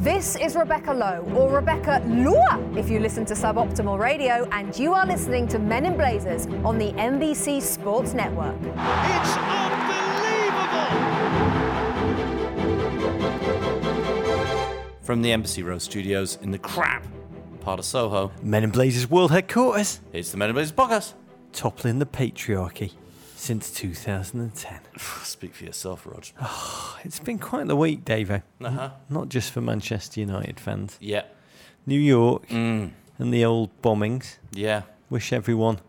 This is Rebecca Lowe, or Rebecca Lua if you listen to Suboptimal Radio, and you are listening to Men in Blazers on the NBC Sports Network. It's unbelievable! From the Embassy Row studios in the crap part of Soho, Men in Blazers World Headquarters, it's the Men in Blazers podcast. toppling the patriarchy since 2010. Speak for yourself, Rog. It's been quite the week, Davo. Uh-huh. Not just for Manchester United fans. Yeah. New York Mm. and the old bombings. Yeah. Wish everyone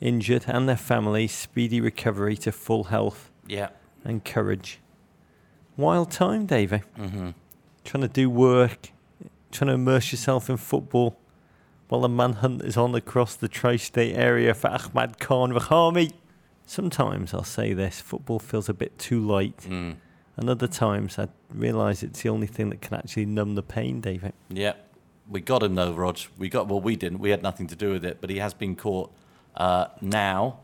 injured and their families speedy recovery to full health Yeah. and courage. Wild time, Davey. Mm-hmm. Trying to do work, trying to immerse yourself in football while the manhunt is on across the tri state area for Ahmad Khan Rahami. Sometimes I'll say this football feels a bit too light, Mm. and other times I realise it's the only thing that can actually numb the pain, David. Yeah. We got him though, Rog. We got well. We didn't. We had nothing to do with it, but he has been caught uh, now,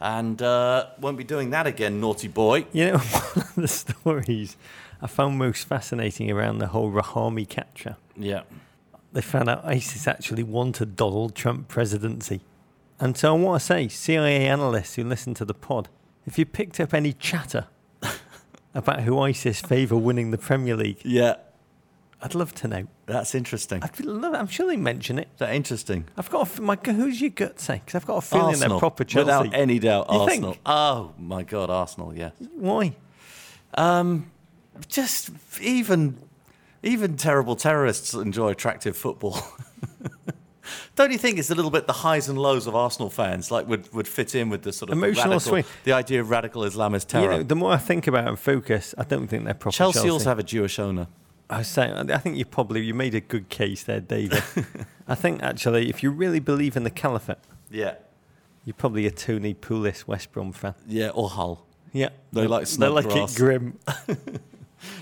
and uh, won't be doing that again, naughty boy. You know, one of the stories I found most fascinating around the whole Rahami capture. Yeah. they found out ISIS actually wanted Donald Trump presidency. And so I want to say, CIA analysts who listen to the pod, if you picked up any chatter about who ISIS favour winning the Premier League, Yeah. I'd love to know. That's interesting. Love, I'm sure they mention it. that interesting? I've got a, my, who's your gut say? Because I've got a feeling Arsenal, they're proper Chelsea. without any doubt. You Arsenal. think? Oh my God, Arsenal. Yeah. Why? Um, just even even terrible terrorists enjoy attractive football. Don't you think it's a little bit the highs and lows of Arsenal fans like would, would fit in with the sort of Emotional radical, swing. the idea of radical Islamist You terror? know, the more I think about and focus, I don't think they're proper Chelsea, Chelsea. also have a Jewish owner. I was saying, I think you probably you made a good case there, David. I think actually, if you really believe in the caliphate, Yeah, You're probably a Tony Pulis West Brom fan. yeah, or Hull. Yeah, They like they like Snodgrass. it grim.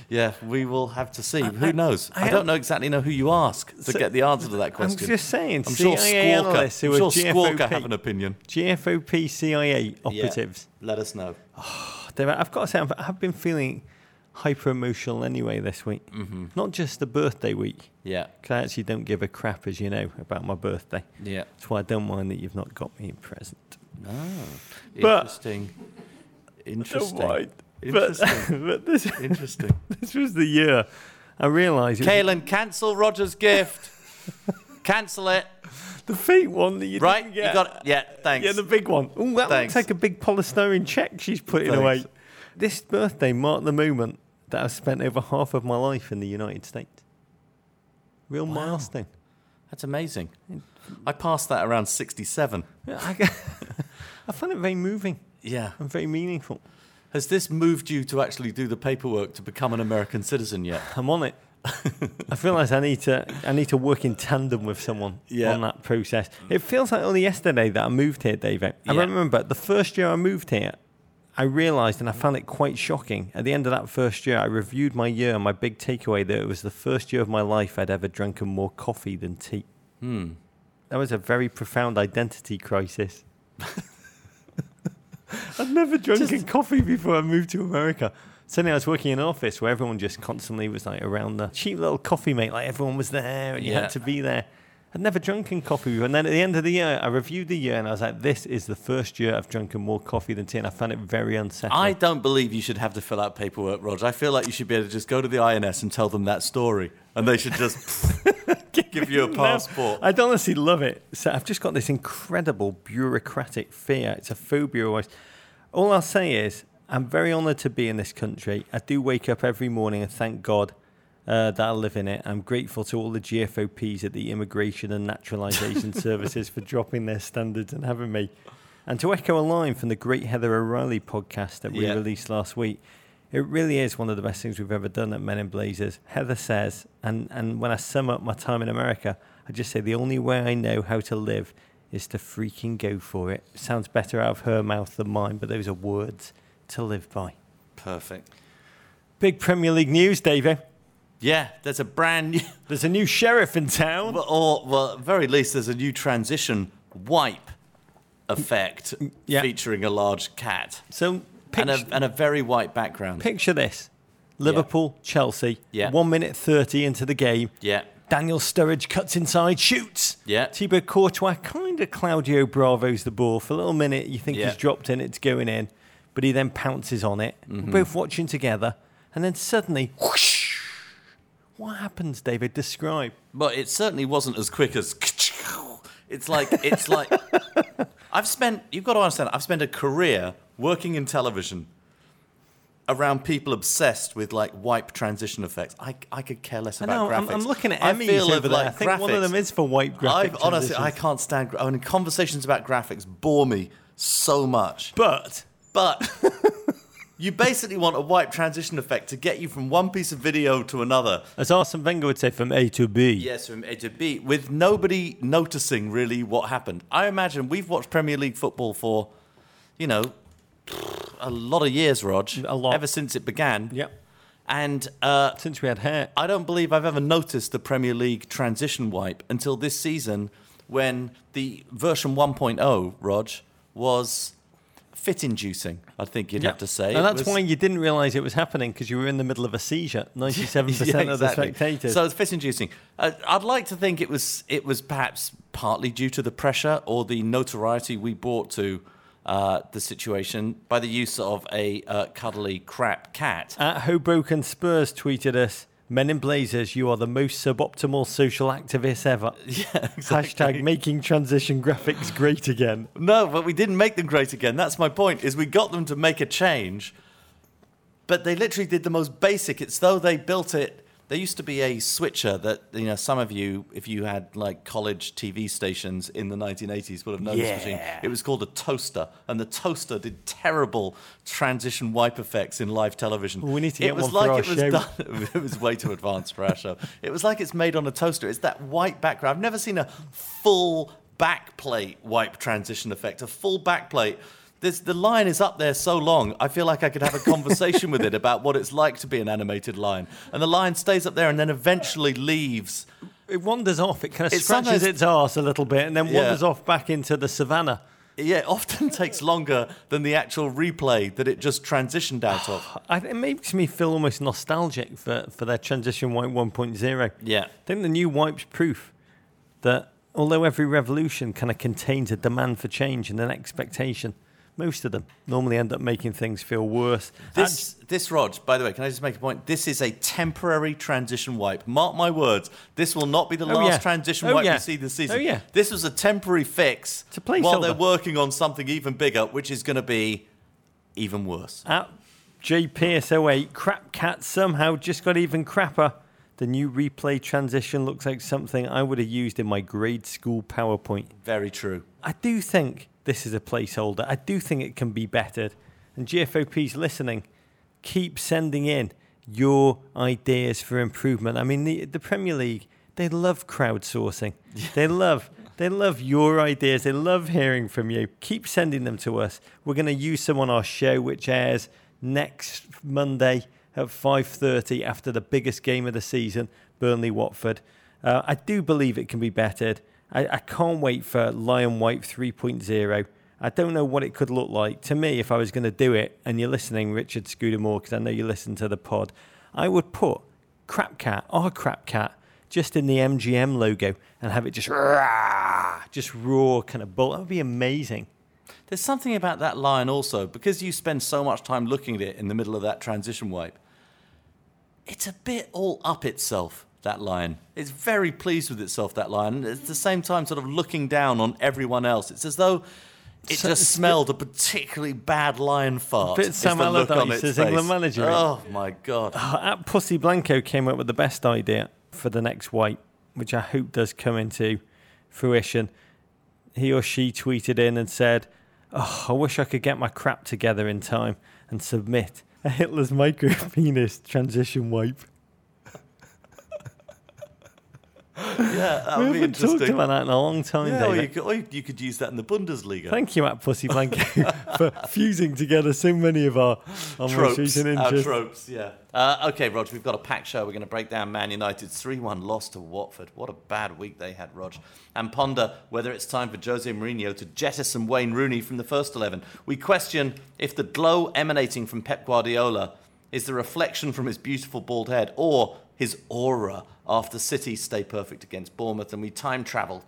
Yeah, we will have to see. Who knows? I, I don't know exactly know who you ask to So- get the answer to that question. I'm just saying. I'm sure CIA analysts Squawker, who I'm sure Squawker GFOP, have an opinion. GFOP CIA operatives. Let us know. They've- I've got to say, I've, I've been feeling hyper emotional anyway this week. Mm-hmm. Not just the birthday week, Yeah, because I actually don't give a crap, as you know, about my birthday. yeah. That's why I don't mind that you've not got me a present. Oh, But- interesting. Interesting. But, Interesting. but this, Interesting. this was the year I realised it was Kaylin, cancel Roger's gift. cancel it. the fake one that you Right? didn't You got it. Yeah, thanks. Yeah, the big one. Oh, that Thanks. looks like a big polystyrene check she's putting Thanks. away. This birthday marked the moment that I've spent over half of my life in the United States. Real Wow. milestone. That's amazing. I passed that around 67. I, I find it very moving Yeah. and very meaningful. Has this moved you to actually do the paperwork to become an American citizen yet? I'm on it. I feel like I need to I need to work in tandem with someone Yeah. on that process. It feels like only yesterday that I moved here, David. I Yeah. remember the first year I moved here, I realised and I found it quite shocking. At the end of that first year, I reviewed my year and my big takeaway that it was the first year of my life I'd ever drunken more coffee than tea. Hmm. That was a very profound identity crisis. I'd never drunken coffee before I moved to America. Suddenly I was working in an office where everyone just constantly was like around the cheap little coffee mate, like everyone was there and you Yeah. had to be there. I'd never drunken coffee before. And then at the end of the year, I reviewed the year and I was like, this is the first year I've drunken more coffee than tea. And I found it very unsettling. I don't believe you should have to fill out paperwork, Roger. I feel like you should be able to just go to the INS and tell them that story, and they should just give you a passport. I'd honestly love it. So I've just got this incredible bureaucratic fear. It's a phobia always. All I'll say is I'm very honoured to be in this country. I do wake up every morning and thank God uh, that I live in it. I'm grateful to all the GFOPs at the Immigration and Naturalisation Services for dropping their standards and having me. And to echo a line from the great Heather O'Reilly podcast that we Yeah. released last week, it really is one of the best things we've ever done at Men in Blazers. Heather says, and, and when I sum up my time in America, I just say the only way I know how to live is to freaking go for it. Sounds better out of her mouth than mine, but those are words to live by. Perfect. Big Premier League news, Davey. Yeah, there's a brand new, There's a new sheriff in town. well, or well, at very least, there's a new transition wipe effect Yeah. featuring a large cat So and a, and a very white background. picture this. Liverpool, Chelsea. Yeah. One minute 30 into the game. Yeah. Daniel Sturridge cuts inside, shoots. Yeah. Thibaut Courtois kind of Claudio Bravo's the ball. For a little minute, you think Yeah. he's dropped in, it's going in. But he then pounces on it. Mm-hmm. We're both watching together. And then suddenly, whoosh. What happens, David? Describe. But it certainly wasn't as quick as. It's like it's like I've spent. You've got to understand. I've spent a career working in television around people obsessed with like wipe transition effects. I, I could care less I about know, I'm, graphics. I'm looking at I Emmys over there. like, I think one of them is for wipe graphic I've, honestly, I can't stand. I mean, conversations about graphics bore me so much. But But you basically want a wipe transition effect to get you from one piece of video to another. as Arsene Wenger would say, from A to B. Yes, from A to B, with nobody noticing really what happened. I imagine we've watched Premier League football for, you know, a lot of years, Rog. A lot. Ever since it began. Yep. And uh, Since we had hair. I don't believe I've ever noticed the Premier League transition wipe until this season when the version 1.0, Rog, was fit inducing, I think you'd have to say. And that's was- why you didn't realise it was happening because you were in the middle of a seizure. 97% Yeah, of the spectators. So it's fit inducing. Uh, I'd like to think it was it was perhaps partly due to the pressure or the notoriety we brought to uh, the situation by the use of a uh, cuddly crap cat. At Hoboken Spurs tweeted us, Men in Blazers, you are the most suboptimal social activists ever. yeah, exactly. Hashtag making transition graphics great again. No, but we didn't make them great again. That's my point. Is we got them to make a change, but they literally did the most basic. It's though they built it. There used to be a switcher that you know some of you, if you had like college TV stations in the 1980s, would have known this machine. It was called a toaster, and the toaster did terrible transition wipe effects in live television. We need to it get was one for like our it was show. done. it was way too advanced for our show. It was like it's made on a toaster. It's that white background. I've never seen a full backplate wipe transition effect. A full backplate. This, the line is up there so long, I feel like I could have a conversation with it about what it's like to be an animated lion. And the lion stays up there and then eventually leaves. It wanders off. It kind of It scratches its arse a little bit and then Yeah. wanders off back into the savannah. Yeah, it often takes longer than the actual replay that it just transitioned out of. It makes me feel almost nostalgic for, for their transition wipe 1.0. Yeah. I think the new wipe's proof that although every revolution kind of contains a demand for change and an expectation, most of them normally end up making things feel worse. This, this, Rog, by the way, can I just make a point? This is a temporary transition wipe. Mark my words. This will not be the Oh, last yeah. transition Oh, wipe yeah. we see this season. Oh, yeah. This was a temporary fix a placeholder. while they're working on something even bigger, which is going to be even worse. At JPS08, Crap Cat somehow just got even crapper. The new replay transition looks like something I would have used in my grade school PowerPoint. Very true. I do think this is a placeholder. I do think it can be bettered. And GFOP's listening. Keep sending in your ideas for improvement. I mean, the, the Premier League, they love crowdsourcing. They love. They love your ideas. They love hearing from you. Keep sending them to us. We're going to use some on our show, which airs next Monday at 5:30 after the biggest game of the season, Burnley Watford. Uh, I do believe it can be bettered. I, I can't wait for Lion Wipe 3.0. I don't know what it could look like. To me, if I was going to do it, and you're listening, Richard Scudamore, because I know you listen to the pod, I would put Crap Cat, our Crap Cat, just in the MGM logo and have it just rah, just raw kind of bull. That would be amazing. There's something about that line also, because you spend so much time looking at it in the middle of that transition wipe. It's a bit all up itself, that lion. It's very pleased with itself, that lion. And at the same time, sort of looking down on everyone else. It's as though it So- just smelled a particularly bad lion fart. bit Sam the look on Allardyce as England manager? Oh, my God. Oh, at Pussy Blanco came up with the best idea for the next wipe, which I hope does come into fruition. He or she tweeted in and said, Oh, I wish I could get my crap together in time and submit a Hitler's micro penis transition wipe. Yeah, that We would be haven't talked interesting. about that in a long time, Yeah, or you, could, or you- could use that in the Bundesliga. Thank you, at Pussy Blanco, for fusing together so many of our, our most tropes, recent our interests. tropes, yeah. Uh, okay, Rog, we've got a packed show. We're going to break down Man United's 3-1 loss to Watford. What a bad week they had, Rog. And ponder whether it's time for Jose Mourinho to jettison Wayne Rooney from the first 11. We question if the glow emanating from Pep Guardiola is the reflection from his beautiful bald head or his aura after City stay perfect against Bournemouth. And we time travel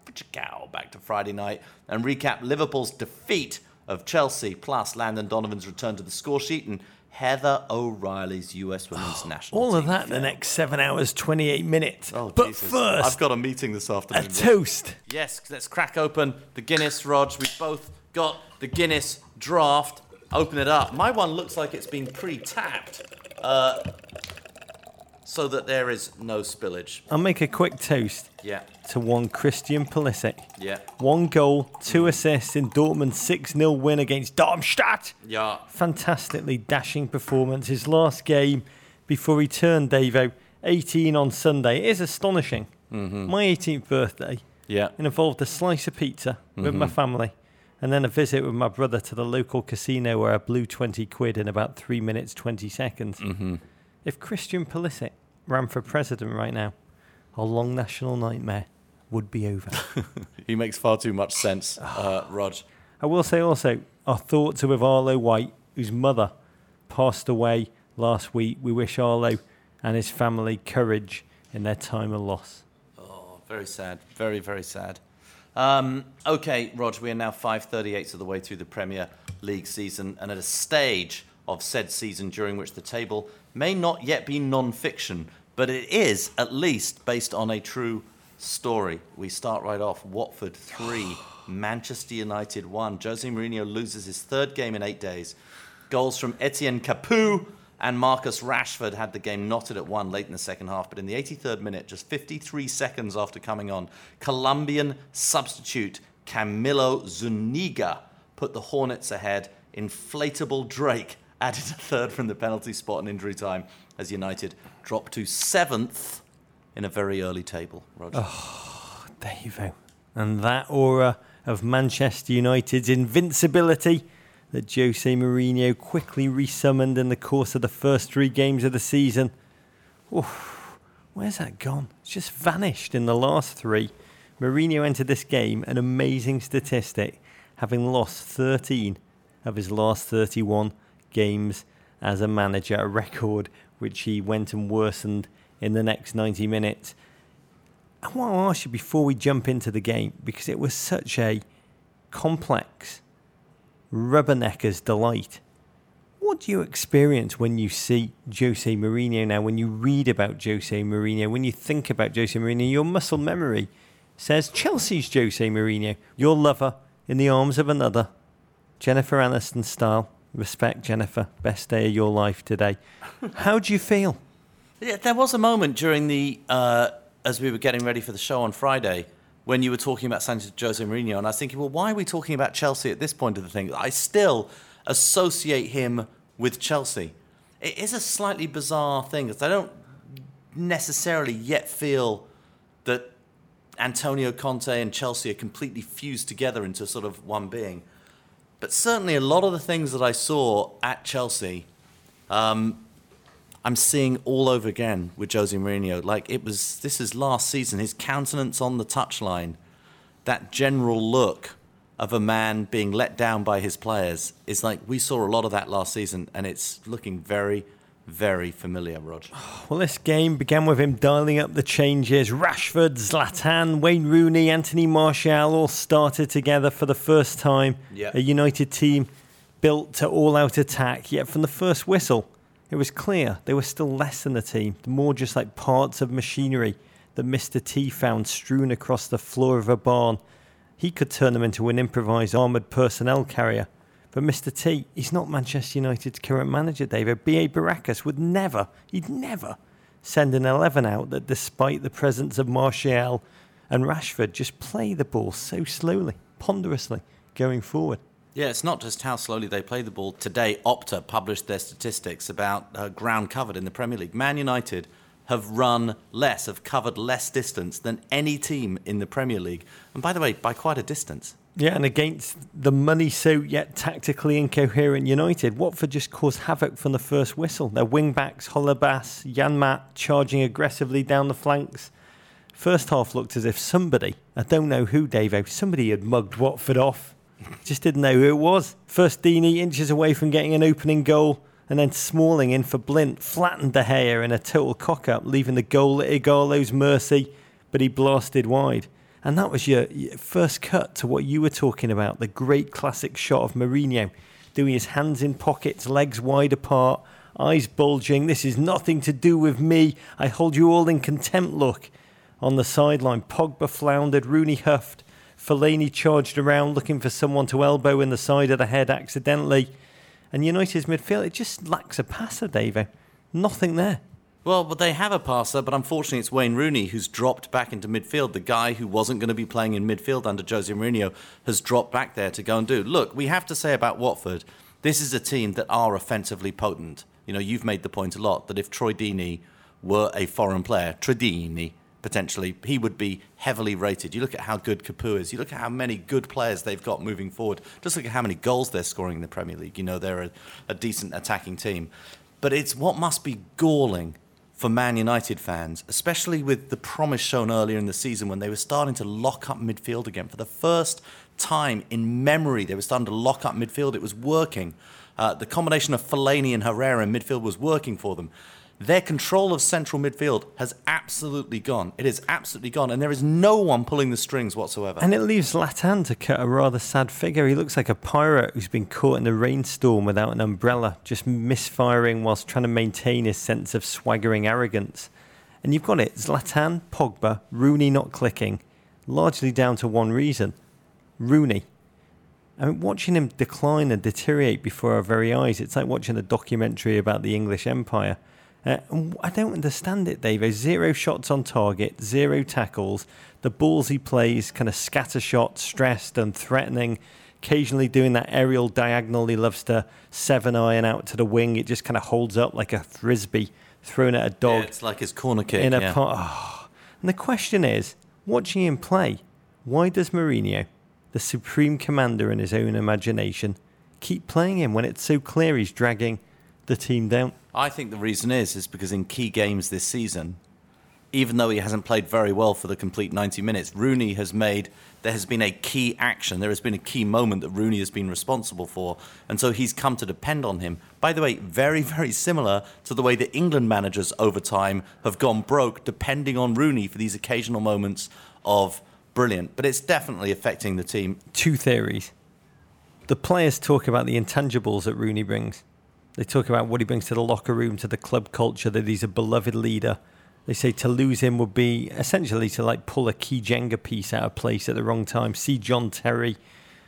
back to Friday night and recap Liverpool's defeat of Chelsea, plus Landon Donovan's return to the score sheet and Heather O'Reilly's US Women's National All of that in the next seven hours, 28 minutes. Oh, but Jesus. first, I've got a meeting this afternoon. a toast. Yes, let's crack open the Guinness, Rog. We've both got the Guinness draft. Open it up. My one looks like it's been pre-tapped, uh, so that there is no spillage. I'll make a quick toast Yeah, to one Christian Pulisic. yeah, One goal, two mm. assists in Dortmund's 6 0 win against Darmstadt. yeah. Fantastically dashing performance. His last game before he turned Davo, 18 on Sunday. It is astonishing. Mm-hmm. My 18th birthday Yeah. it involved a slice of pizza with my mm-hmm. family and then a visit with my brother to the local casino where I blew 20 quid in about 3 minutes 20 seconds. Mm-hmm. If Christian Pulisic ran for president right now, our long national nightmare would be over. He makes far too much sense, uh, Rog. I will say also, our thoughts are with Arlo White, whose mother passed away last week. We wish Arlo and his family courage in their time of loss. Oh, very sad. Very, very sad. Um, okay, Rog, we are now 538 of the way through the Premier League season and at a stage of said season during which the table may not yet be non-fiction, but it is at least based on a true story. We start right off. Watford 3, Manchester United 1. Jose Mourinho loses his third game in eight days. Goals from Etienne Capoue and Marcus Rashford had the game knotted at one late in the second half. But in the 83rd minute, just 53 seconds after coming on, Colombian substitute Camilo Zuniga put the Hornets ahead. Inflatable Drake added a third from the penalty spot in injury time as United dropped to seventh in a very early table. Roger. Oh, Davo. And that aura of Manchester United's invincibility that Jose Mourinho quickly resummoned in the course of the first three games of the season. Oof, where's that gone? It's just vanished in the last three. Mourinho entered this game an amazing statistic, having lost 13 of his last 31 games as a manager, a record which he went and worsened in the next 90 minutes. I want to ask you before we jump into the game because it was such a complex rubbernecker's delight. What do you experience when you see Jose Mourinho now? When you read about Jose Mourinho, when you think about Jose Mourinho, your muscle memory says Chelsea's Jose Mourinho, your lover in the arms of another, Jennifer Aniston style. Respect, Jennifer. Best day of your life today. How do you feel? Yeah, there was a moment during the uh, as we were getting ready for the show on Friday when you were talking about Sanchez Jose Mourinho, and I was thinking, well, why are we talking about Chelsea at this point of the thing? I still associate him with Chelsea. It is a slightly bizarre thing because I don't necessarily yet feel that Antonio Conte and Chelsea are completely fused together into sort of one being. But certainly, a lot of the things that I saw at Chelsea. Um, I'm seeing all over again with Jose Mourinho. Like it was, this is last season. His countenance on the touchline, that general look of a man being let down by his players is like we saw a lot of that last season, and it's looking very, very familiar, Rog. Well, this game began with him dialing up the changes. Rashford, Zlatan, Wayne Rooney, Anthony Martial all started together for the first time. Yeah. A United team built to all out attack, yet from the first whistle, it was clear they were still less than a team, more just like parts of machinery that Mr. T found strewn across the floor of a barn. He could turn them into an improvised armoured personnel carrier. But Mr. T, he's not Manchester United's current manager, David. B.A. Baracus would never, he'd never send an 11 out that, despite the presence of Martial and Rashford, just play the ball so slowly, ponderously, going forward. Yeah, it's not just how slowly they play the ball. Today, Opta published their statistics about uh, ground covered in the Premier League. Man United have run less, have covered less distance than any team in the Premier League. And by the way, by quite a distance. Yeah, and against the money so yet tactically incoherent United, Watford just caused havoc from the first whistle. Their wing backs, Holebas, Janmaat, charging aggressively down the flanks. First half looked as if somebody, I don't know who, Davo, somebody had mugged Watford off. Just didn't know who it was. First Deeney inches away from getting an opening goal, And then Smalling in for Blind flattened De Gea in a total cock up, leaving the goal at Ighalo's mercy, but he blasted wide. And that was your, your first cut to what you were talking about the great classic shot of Mourinho doing his hands in pockets, legs wide apart, eyes bulging. This is nothing to do with me. I hold you all in contempt. Look. On the sideline, Pogba floundered, Rooney huffed, Fellaini charged around looking for someone to elbow in the side of the head accidentally. And United's midfield, it just lacks a passer, David. Nothing there. Well, but they have a passer, but unfortunately it's Wayne Rooney who's dropped back into midfield. The guy who wasn't going to be playing in midfield under Jose Mourinho has dropped back there to go and do. Look, we have to say about Watford, this is a team that are offensively potent. You know, you've made the point a lot that if Troy Deeney were a foreign player, Tredini potentially, he would be heavily rated. You look at how good Capoue is. You look at how many good players they've got moving forward. Just look at how many goals they're scoring in the Premier League. You know, they're a, a decent attacking team. But it's what must be galling for Man United fans, especially with the promise shown earlier in the season when they were starting to lock up midfield again. For the first time in memory, they were starting to lock up midfield. It was working. Uh, the combination of Fellaini and Herrera in midfield was working for them. Their control of central midfield has absolutely gone. It is absolutely gone, and there is no one pulling the strings whatsoever. And it leaves Zlatan to cut a rather sad figure. He looks like a pirate who's been caught in the rainstorm without an umbrella, just misfiring whilst trying to maintain his sense of swaggering arrogance. And you've got it Zlatan, Pogba, Rooney not clicking, largely down to one reason Rooney. I mean, watching him decline and deteriorate before our very eyes, it's like watching a documentary about the English Empire. Uh, I don't understand it, Dave. Zero shots on target, zero tackles. The balls he plays, kind of scatter shots, stressed and threatening. Occasionally doing that aerial diagonal he loves to seven iron out to the wing. It just kind of holds up like a frisbee thrown at a dog. Yeah, it's like his corner kick. In a yeah. pot. Oh. And the question is, watching him play, why does Mourinho, the supreme commander in his own imagination, keep playing him when it's so clear he's dragging the team down? I think the reason is is because in key games this season, even though he hasn't played very well for the complete 90 minutes, Rooney has made there has been a key action, there has been a key moment that Rooney has been responsible for, and so he's come to depend on him. By the way, very very similar to the way that England managers over time have gone broke depending on Rooney for these occasional moments of brilliant, but it's definitely affecting the team. Two theories. The players talk about the intangibles that Rooney brings. They talk about what he brings to the locker room, to the club culture, that he's a beloved leader. They say to lose him would be essentially to like pull a key Jenga piece out of place at the wrong time. See John Terry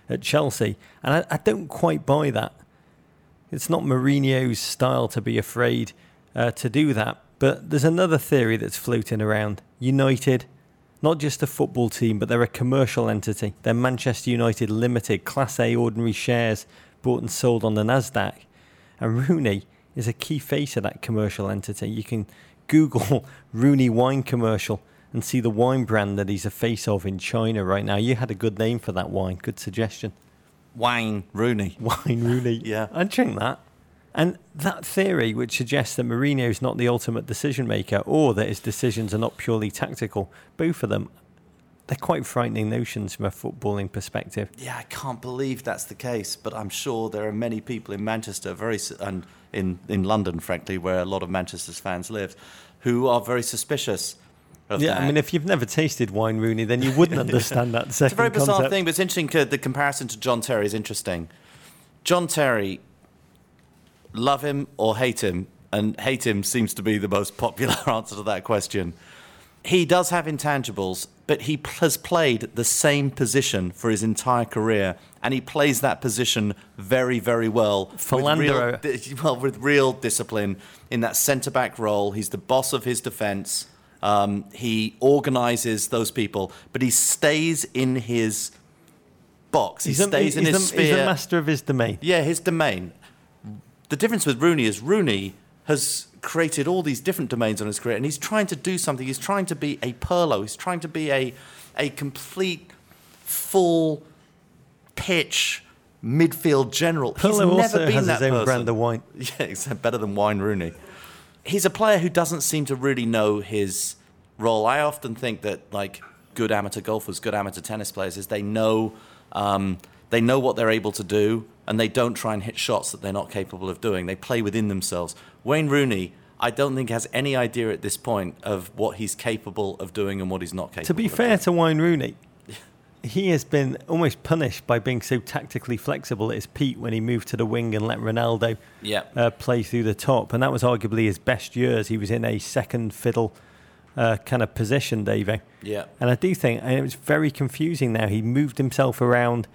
at Chelsea. And I, I don't quite buy that. It's not Mourinho's style to be afraid uh, to do that. But there's another theory that's floating around. United, not just a football team, but they're a commercial entity. They're Manchester United Limited, Class A ordinary shares bought and sold on the NASDAQ. And Rooney is a key face of that commercial entity. You can Google Rooney wine commercial and see the wine brand that he's a face of in China right now. You had a good name for that wine. Good suggestion. Wine Rooney. Wine Rooney. Yeah. I'd drink that. And that theory, which suggests that Mourinho is not the ultimate decision maker or that his decisions are not purely tactical, both of them, they're quite frightening notions from a footballing perspective. Yeah, I can't believe that's the case, but I'm sure there are many people in Manchester, very and in in London, frankly, where a lot of Manchester's fans live, who are very suspicious. Of yeah, that. I mean, if you've never tasted wine, Rooney, then you wouldn't understand that second it's a very bizarre concept. thing, but it's interesting. The comparison to John Terry is interesting. John Terry, love him or hate him, and hate him seems to be the most popular answer to that question. He does have intangibles, but he has played the same position for his entire career, and he plays that position very, very well. With real, well, with real discipline in that centre back role. He's the boss of his defence. Um, he organises those people, but he stays in his box. He He's, a, stays in he's his he's sphere. the master of his domain. Yeah, his domain. The difference with Rooney is Rooney has created all these different domains on his career, and he's trying to do something. He's trying to be a Pirlo. He's trying to be a a complete, full pitch midfield general. he's Pirlo never also been has that his own person. brand of wine. Yeah, except better than Wine Rooney. He's a player who doesn't seem to really know his role. I often think that like good amateur golfers, good amateur tennis players, is they know um, They know what they're able to do, and they don't try and hit shots that they're not capable of doing. They play within themselves. Wayne Rooney, I don't think has any idea at this point of what he's capable of doing and what he's not capable. Of. To be fair doing. to Wayne Rooney, he has been almost punished by being so tactically flexible at his peak when he moved to the wing and let Ronaldo yeah, uh, play through the top. And that was arguably his best years. He was in a second fiddle uh, kind of position, Davey. yeah, And I do think and it was very confusing now. He moved himself around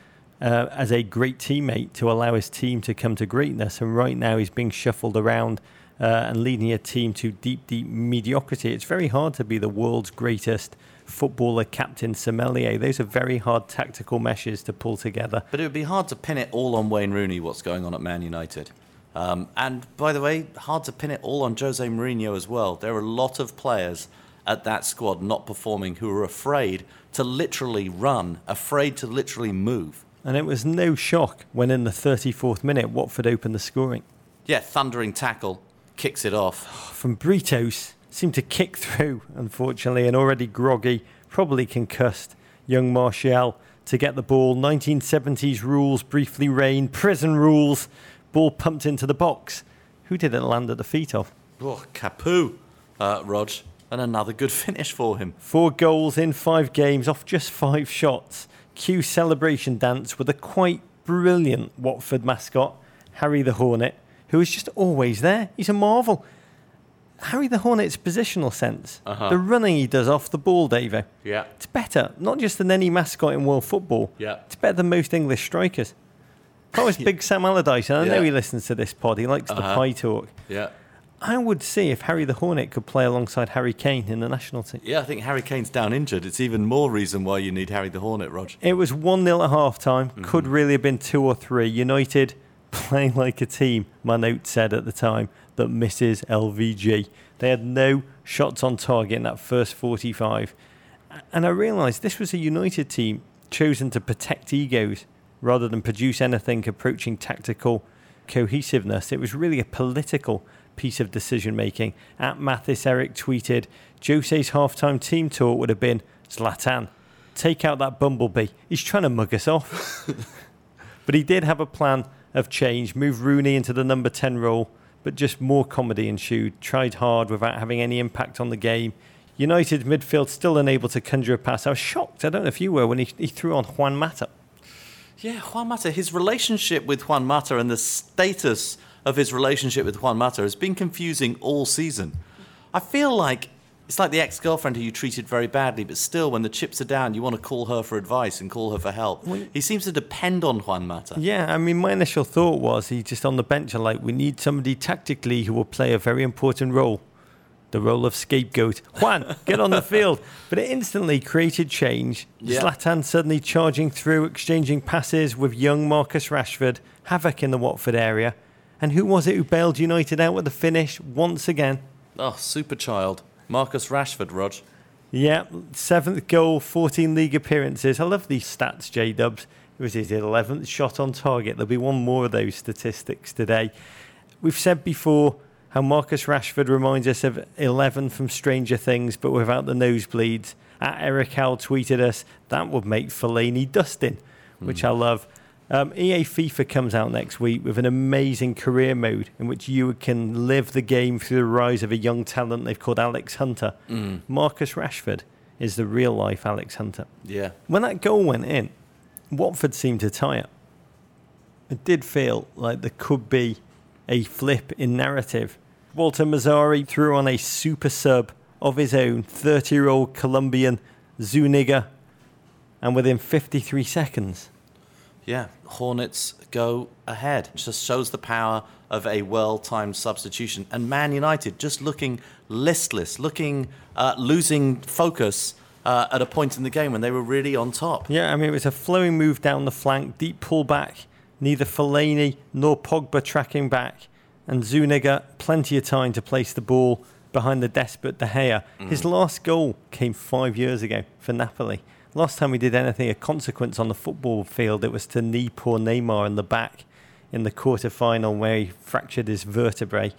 uh, as a great teammate to allow his team to come to greatness. And right now he's being shuffled around uh, and leading a team to deep, deep mediocrity. It's very hard to be the world's greatest footballer, captain, sommelier. Those are very hard tactical meshes to pull together. But it would be hard to pin it all on Wayne Rooney, what's going on at Man United. Um, and by the way, hard to pin it all on Jose Mourinho as well. There are a lot of players at that squad not performing who are afraid to literally run, afraid to literally move. And it was no shock when in the 34th minute Watford opened the scoring. Yeah, thundering tackle, kicks it off. from Britos seemed to kick through, unfortunately, and already groggy, probably concussed, young Martial to get the ball. 1970s rules briefly reign, prison rules, ball pumped into the box. Who did it land at the feet of? Oh, Capoue, uh, Rog. And another good finish for him. Four goals in five games off just five shots. Cue celebration dance with a quite brilliant Watford mascot, Harry the Hornet, who is just always there. He's a marvel. Harry the Hornet's positional sense, Uh-huh. the running he does off the ball, David, Yeah. it's better, not just than any mascot in world football. Yeah. It's better than most English strikers. If I was Big Sam Allardyce, and I know he listens to this pod, he likes the Uh-huh. pie talk. Yeah. I would see if Harry the Hornet could play alongside Harry Kane in the national team. Yeah, I think Harry Kane's down injured. It's even more reason why you need Harry the Hornet, Rog. It was 1 0 at half time. Could really have been 2 or 3. United playing like a team, my note said at the time, that misses LVG. They had no shots on target in that first 45. And I realised this was a United team chosen to protect egos rather than produce anything approaching tactical cohesiveness. It was really a political piece of decision making. At Mathis, Eric tweeted, Jose's halftime team talk would have been Zlatan, take out that bumblebee. He's trying to mug us off. but he did have a plan of change, move Rooney into the number 10 role, but just more comedy ensued. Tried hard without having any impact on the game. United midfield still unable to conjure a pass. I was shocked. I don't know if you were when he, he threw on Juan Mata. Yeah, Juan Mata, his relationship with Juan Mata and the status of his relationship with Juan Mata has been confusing all season. I feel like it's like the ex girlfriend who you treated very badly, but still, when the chips are down, you want to call her for advice and call her for help. He seems to depend on Juan Mata. Yeah, I mean, my initial thought was he's just on the bench are like, we need somebody tactically who will play a very important role. The role of scapegoat. Juan, get on the field. But it instantly created change. Yeah. Zlatan suddenly charging through, exchanging passes with young Marcus Rashford, havoc in the Watford area. And who was it who bailed United out with the finish once again? Oh, super child. Marcus Rashford, Rog. Yeah, seventh goal, 14 league appearances. I love these stats, J Dubs. It was his 11th shot on target. There'll be one more of those statistics today. We've said before how Marcus Rashford reminds us of 11 from Stranger Things, but without the nosebleeds. At Eric Howell tweeted us, that would make Fellaini Dustin, which hmm. I love. Um, EA FIFA comes out next week with an amazing career mode in which you can live the game through the rise of a young talent they've called Alex Hunter. Marcus Rashford is the real life Alex Hunter. Yeah. When that goal went in, Watford seemed to tie it. It did feel like there could be a flip in narrative. Walter Mazzarri threw on a super sub of his own, 30 year old Colombian Zuniga, and within 53 seconds, Yeah, Hornets go ahead. It just shows the power of a well-timed substitution. And Man United just looking listless, looking uh, losing focus uh, at a point in the game when they were really on top. Yeah, I mean, it was a flowing move down the flank, deep pullback. Neither Fellaini nor Pogba tracking back. And Zuniga, plenty of time to place the ball behind the desperate De Gea. His last goal came five years ago for Napoli. Last time we did anything of consequence on the football field, it was to knee poor Neymar in the back in the quarter final where he fractured his vertebrae.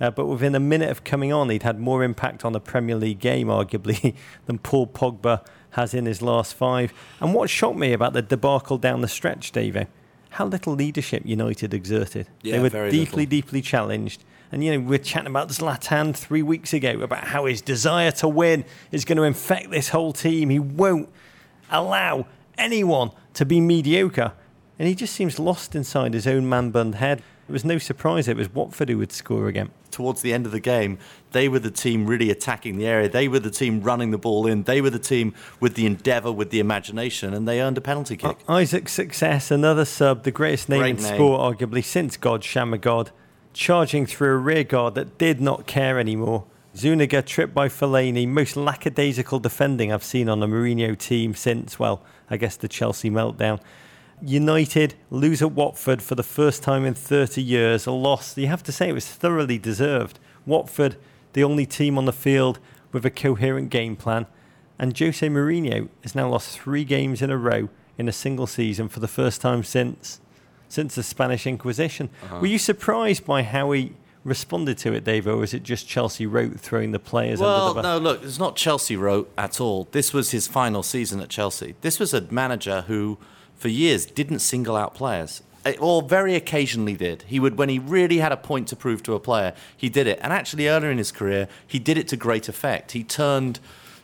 Uh, but within a minute of coming on, he'd had more impact on the Premier League game, arguably, than Paul Pogba has in his last five. And what shocked me about the debacle down the stretch, Davey, how little leadership United exerted. Yeah, they were deeply, little. deeply challenged. And you know, we were chatting about Zlatan three weeks ago about how his desire to win is going to infect this whole team. He won't allow anyone to be mediocre. And he just seems lost inside his own man bun head. It was no surprise it was Watford who would score again. towards the end of the game, they were the team really attacking the area. They were the team running the ball in. They were the team with the endeavour, with the imagination, and they earned a penalty kick. Isaac Success, another sub, the greatest name Great in name. sport, arguably since God Shammgod, charging through a rear guard that did not care anymore. Zuniga tripped by Fellaini, most lackadaisical defending I've seen on a Mourinho team since, well, I guess the Chelsea meltdown. United lose at Watford for the first time in 30 years, a loss you have to say it was thoroughly deserved. Watford, the only team on the field with a coherent game plan, and Jose Mourinho has now lost three games in a row in a single season for the first time since since the Spanish Inquisition. Uh-huh. Were you surprised by how he responded to it, Dave, or was it just Chelsea wrote throwing the players Well, under the bus? no, look, it's not Chelsea wrote at all. This was his final season at Chelsea. This was a manager who, for years, didn't single out players. Eh, Or very occasionally did. He would, when he really had a point to prove to a player, he did it. And actually, earlier in his career, he did it to great effect. He turned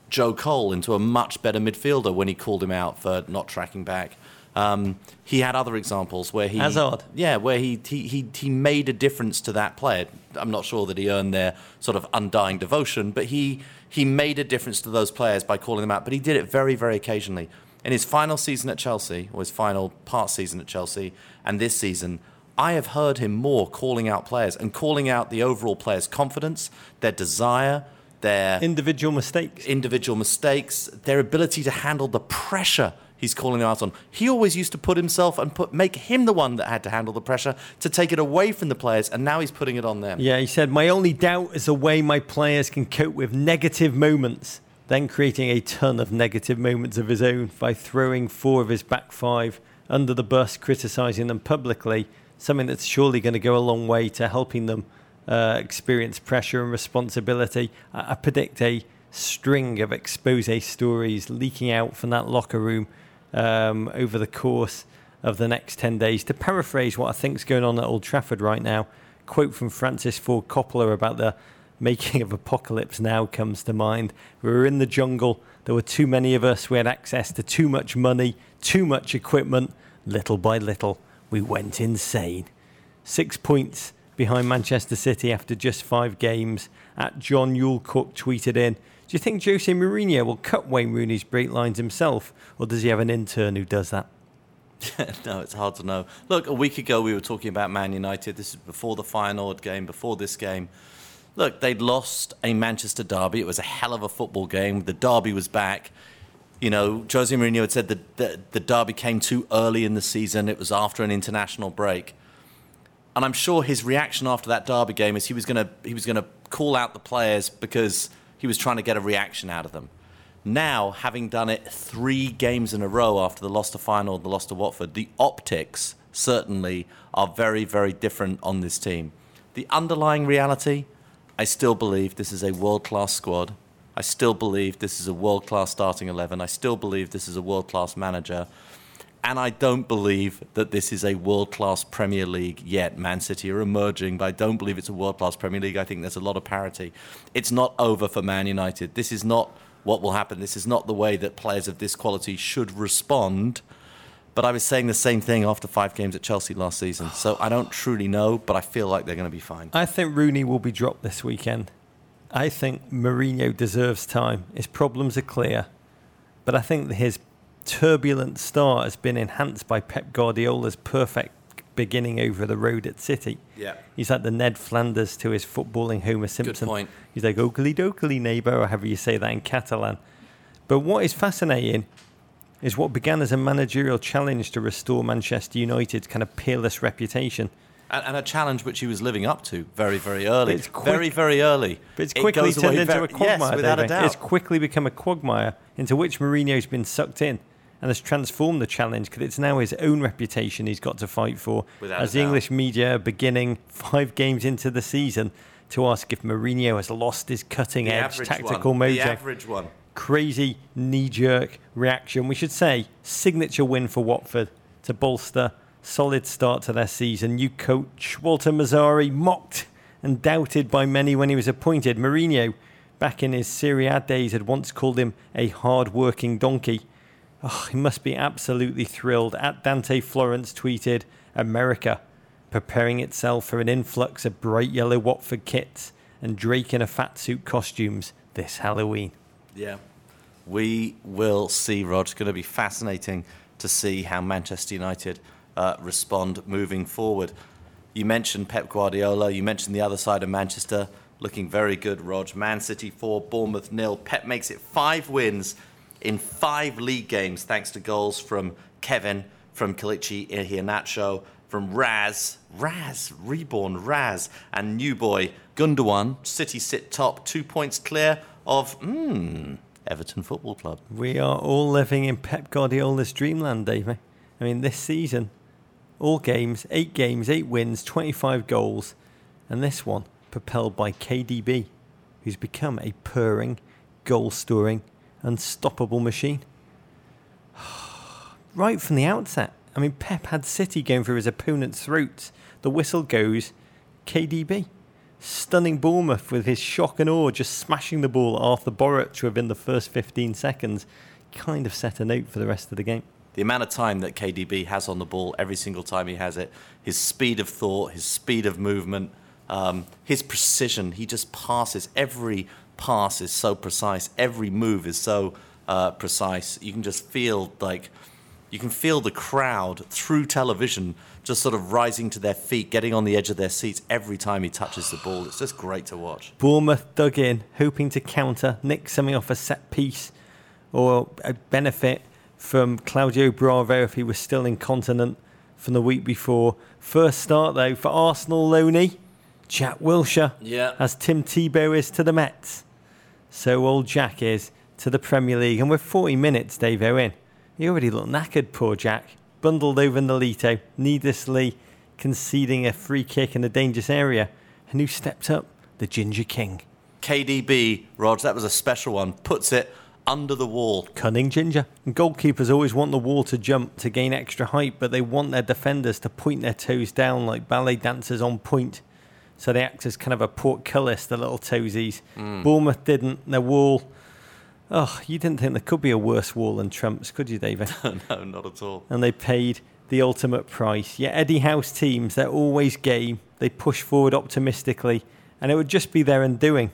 Joe Cole into a much better midfielder when he called him out for not tracking back. Um, he had other examples where he Hazard. yeah, where he, he he he made a difference to that player. I'm not sure that he earned their sort of undying devotion, but he he made a difference to those players by calling them out. But he did it very very occasionally. In his final season at Chelsea, or his final part season at Chelsea, and this season, I have heard him more calling out players and calling out the overall players' confidence, their desire, their Individual mistakes. individual mistakes, their ability to handle the pressure he's calling them out on. He always used to put himself and put make him the one that had to handle the pressure to take it away from the players, and now he's putting it on them. Yeah, he said, My only doubt is the way my players can cope with negative moments, then creating a ton of negative moments of his own by throwing four of his back five under the bus, criticising them publicly, something that's surely going to go a long way to helping them uh, experience pressure and responsibility. I, I predict a string of expose stories leaking out from that locker room um, over the course of the next 10 days. To paraphrase what I think is going on at Old Trafford right now, quote from Francis Ford Coppola about the making of Apocalypse Now comes to mind. We were in the jungle. There were too many of us. We had access to too much money, too much equipment. Little by little, we went insane. Six points behind Manchester City after just five games. At John Yule Cook tweeted in, Do you think Jose Mourinho will cut Wayne Rooney's brake lines himself, or does he have an intern who does that? no, it's hard to know. Look, a week ago we were talking about Man United. This is before the Feyenoord game, before this game. Look, they'd lost a Manchester derby. It was a hell of a football game. The derby was back. You know, Jose Mourinho had said that the, the derby came too early in the season. It was after an international break. And I'm sure his reaction after that derby game is he was going to he was going to call out the players because he was trying to get a reaction out of them. Now, having done it three games in a row after the loss to Feyenoord, the loss to Watford, the optics certainly are very, very different on this team. The underlying reality, I still believe this is a world class squad. I still believe this is a world class starting 11. I still believe this is a world class manager. And I don't believe that this is a world class Premier League yet. Man City are emerging, but I don't believe it's a world class Premier League. I think there's a lot of parity. It's not over for Man United. This is not what will happen. This is not the way that players of this quality should respond. But I was saying the same thing after five games at Chelsea last season. So I don't truly know, but I feel like they're going to be fine. I think Rooney will be dropped this weekend. I think Mourinho deserves time. His problems are clear. But I think his turbulent start has been enhanced by Pep Guardiola's perfect beginning over the road at City. Yeah. He's like the Ned Flanders to his footballing Homer Simpson. Good point. He's like oakley dokley neighbour, or however you say that in Catalan. But what is fascinating is what began as a managerial challenge to restore Manchester United's kind of peerless reputation. And, and a challenge which he was living up to very, very early. It's quick- very, very early. But it's quickly goes turned into very- a quagmire. Yes, without a doubt. It's quickly become a quagmire into which Mourinho's been sucked in and has transformed the challenge because it's now his own reputation he's got to fight for. Without as the. English media are beginning five games into the season to ask if Mourinho has lost his cutting The edge tactical one. mojo. The average one. Crazy knee jerk reaction. We should say signature win for Watford to bolster solid start to their season. New coach Walter Mazzarri mocked and doubted by many when he was appointed. Mourinho, back in his Serie A days, had once called him a hard-working donkey. Oh, he must be absolutely thrilled. At Dante Florence tweeted, America preparing itself for an influx of bright yellow Watford kits and Drake in a fat suit costumes this Halloween. Yeah. We will see, Rog. It's going to be fascinating to see how Manchester United uh, respond moving forward. You mentioned Pep Guardiola. You mentioned the other side of Manchester looking very good, Rog. Man City 4, Bournemouth nil. Pep makes it five wins in five league games thanks to goals from Kevin, from Kelechi Iheanacho, from Raz, Raz, reborn Raz, and new boy Gundogan. City sit top, two points clear of mm, Everton Football Club. We are all living in Pep Guardiola's dreamland, Davey. I mean, this season, all games, eight games, eight wins, 25 goals, and this one propelled by KDB, who's become a purring, goal storing, unstoppable machine. right from the outset, I mean, Pep had City going through his opponent's throats. The whistle goes, KDB. Stunning Bournemouth with his shock and awe, just smashing the ball at Artur Boruc within the first 15 seconds. Kind of set a note for the rest of the game. The amount of time that KDB has on the ball every single time he has it, his speed of thought, his speed of movement, um, his precision. He just passes. Every pass is so precise. Every move is so uh, precise. You can just feel like you can feel the crowd through television just sort of rising to their feet, getting on the edge of their seats every time he touches the ball. It's just great to watch. Bournemouth dug in, hoping to counter, nick something off a set piece, or a benefit from Claudio Bravo if he was still incontinent from the week before. First start though for Arsenal Loney, Jack Wilshere, Yeah. as Tim Tebow is to the Mets. So old Jack is to the Premier League, and we're 40 minutes, Dave Owen. He already looked knackered, poor Jack. Bundled over Nolito, needlessly conceding a free kick in a dangerous area. And who stepped up? The Ginger King. KDB, Rog, that was a special one. Puts it under the wall. Cunning Ginger. And goalkeepers always want the wall to jump to gain extra height, but they want their defenders to point their toes down like ballet dancers on point. So they act as kind of a portcullis, the little toesies. Bournemouth didn't. Their wall. Oh, you didn't think there could be a worse wall than Trump's, could you, David? no, not at all. and they paid the ultimate price. Yeah, Eddie Howe's teams, they're always game. They push forward optimistically, and it would just be their undoing.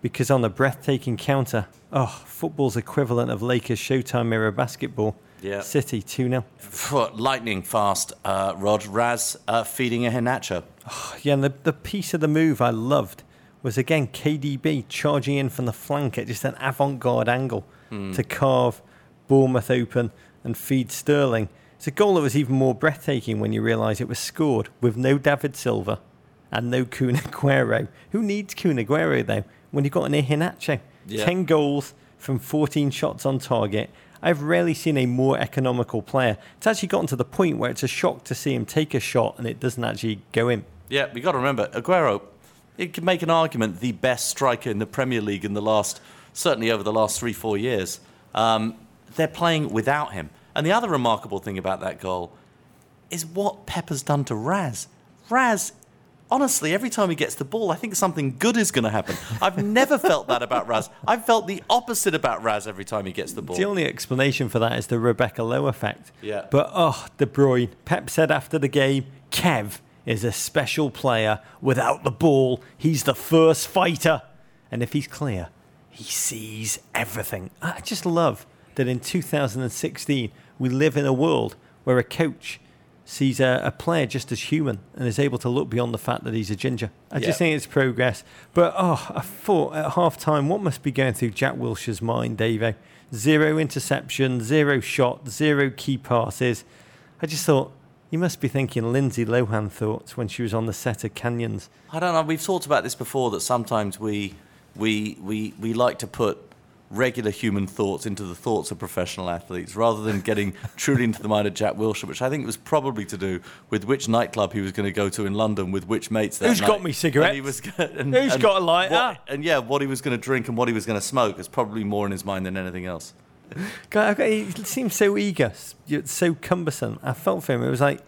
Because on a breathtaking counter, oh, football's equivalent of Lakers Showtime era basketball. Yeah. City 2 0. Lightning fast, uh, Rog. Raz uh, feeding Iheanacho. Oh, yeah, and the, the piece of the move I loved was again KDB charging in from the flank at just an avant garde angle hmm. to carve Bournemouth open and feed Sterling. It's a goal that was even more breathtaking when you realise it was scored with no David Silva and no Kun Aguero. Who needs Kun Aguero though when you've got an Iheanacho? Yeah. 10 goals from 14 shots on target. I've rarely seen a more economical player. It's actually gotten to the point where it's a shock to see him take a shot and it doesn't actually go in. Yeah, we got to remember Aguero. You can make an argument the best striker in the Premier League in the last, certainly over the last three four years. Um, they're playing without him. And the other remarkable thing about that goal is what Pep has done to Raz. Raz, honestly, every time he gets the ball, I think something good is going to happen. I've never felt that about Raz. I've felt the opposite about Raz every time he gets the ball. The only explanation for that is the Rebecca Lowe effect. Yeah. But oh, De Bruyne. Pep said after the game, Kev is a special player. Without the ball, he's the first fighter. And if he's clear, he sees everything. I just love that in 2016 we live in a world where a coach sees a, a player just as human and is able to look beyond the fact that he's a ginger. I Yeah. just think it's progress. But oh, I thought at half time, what must be going through Jack Wilshere's mind, Davo? Zero interception, zero shot, zero key passes. I just thought, you must be thinking Lindsay Lohan thoughts when she was on the set of Canyons. I don't know. We've talked about this before that sometimes we we we we like to put regular human thoughts into the thoughts of professional athletes rather than getting truly into the mind of Jack Wilshere, which I think was probably to do with which nightclub he was going to go to in London with which mates that Who's night. got me cigarettes? And he was, and, Who's and got a lighter? what- and yeah, what he was going to drink and what he was going to smoke is probably more in his mind than anything else. God, He seemed so eager, so cumbersome. I felt for him. It was like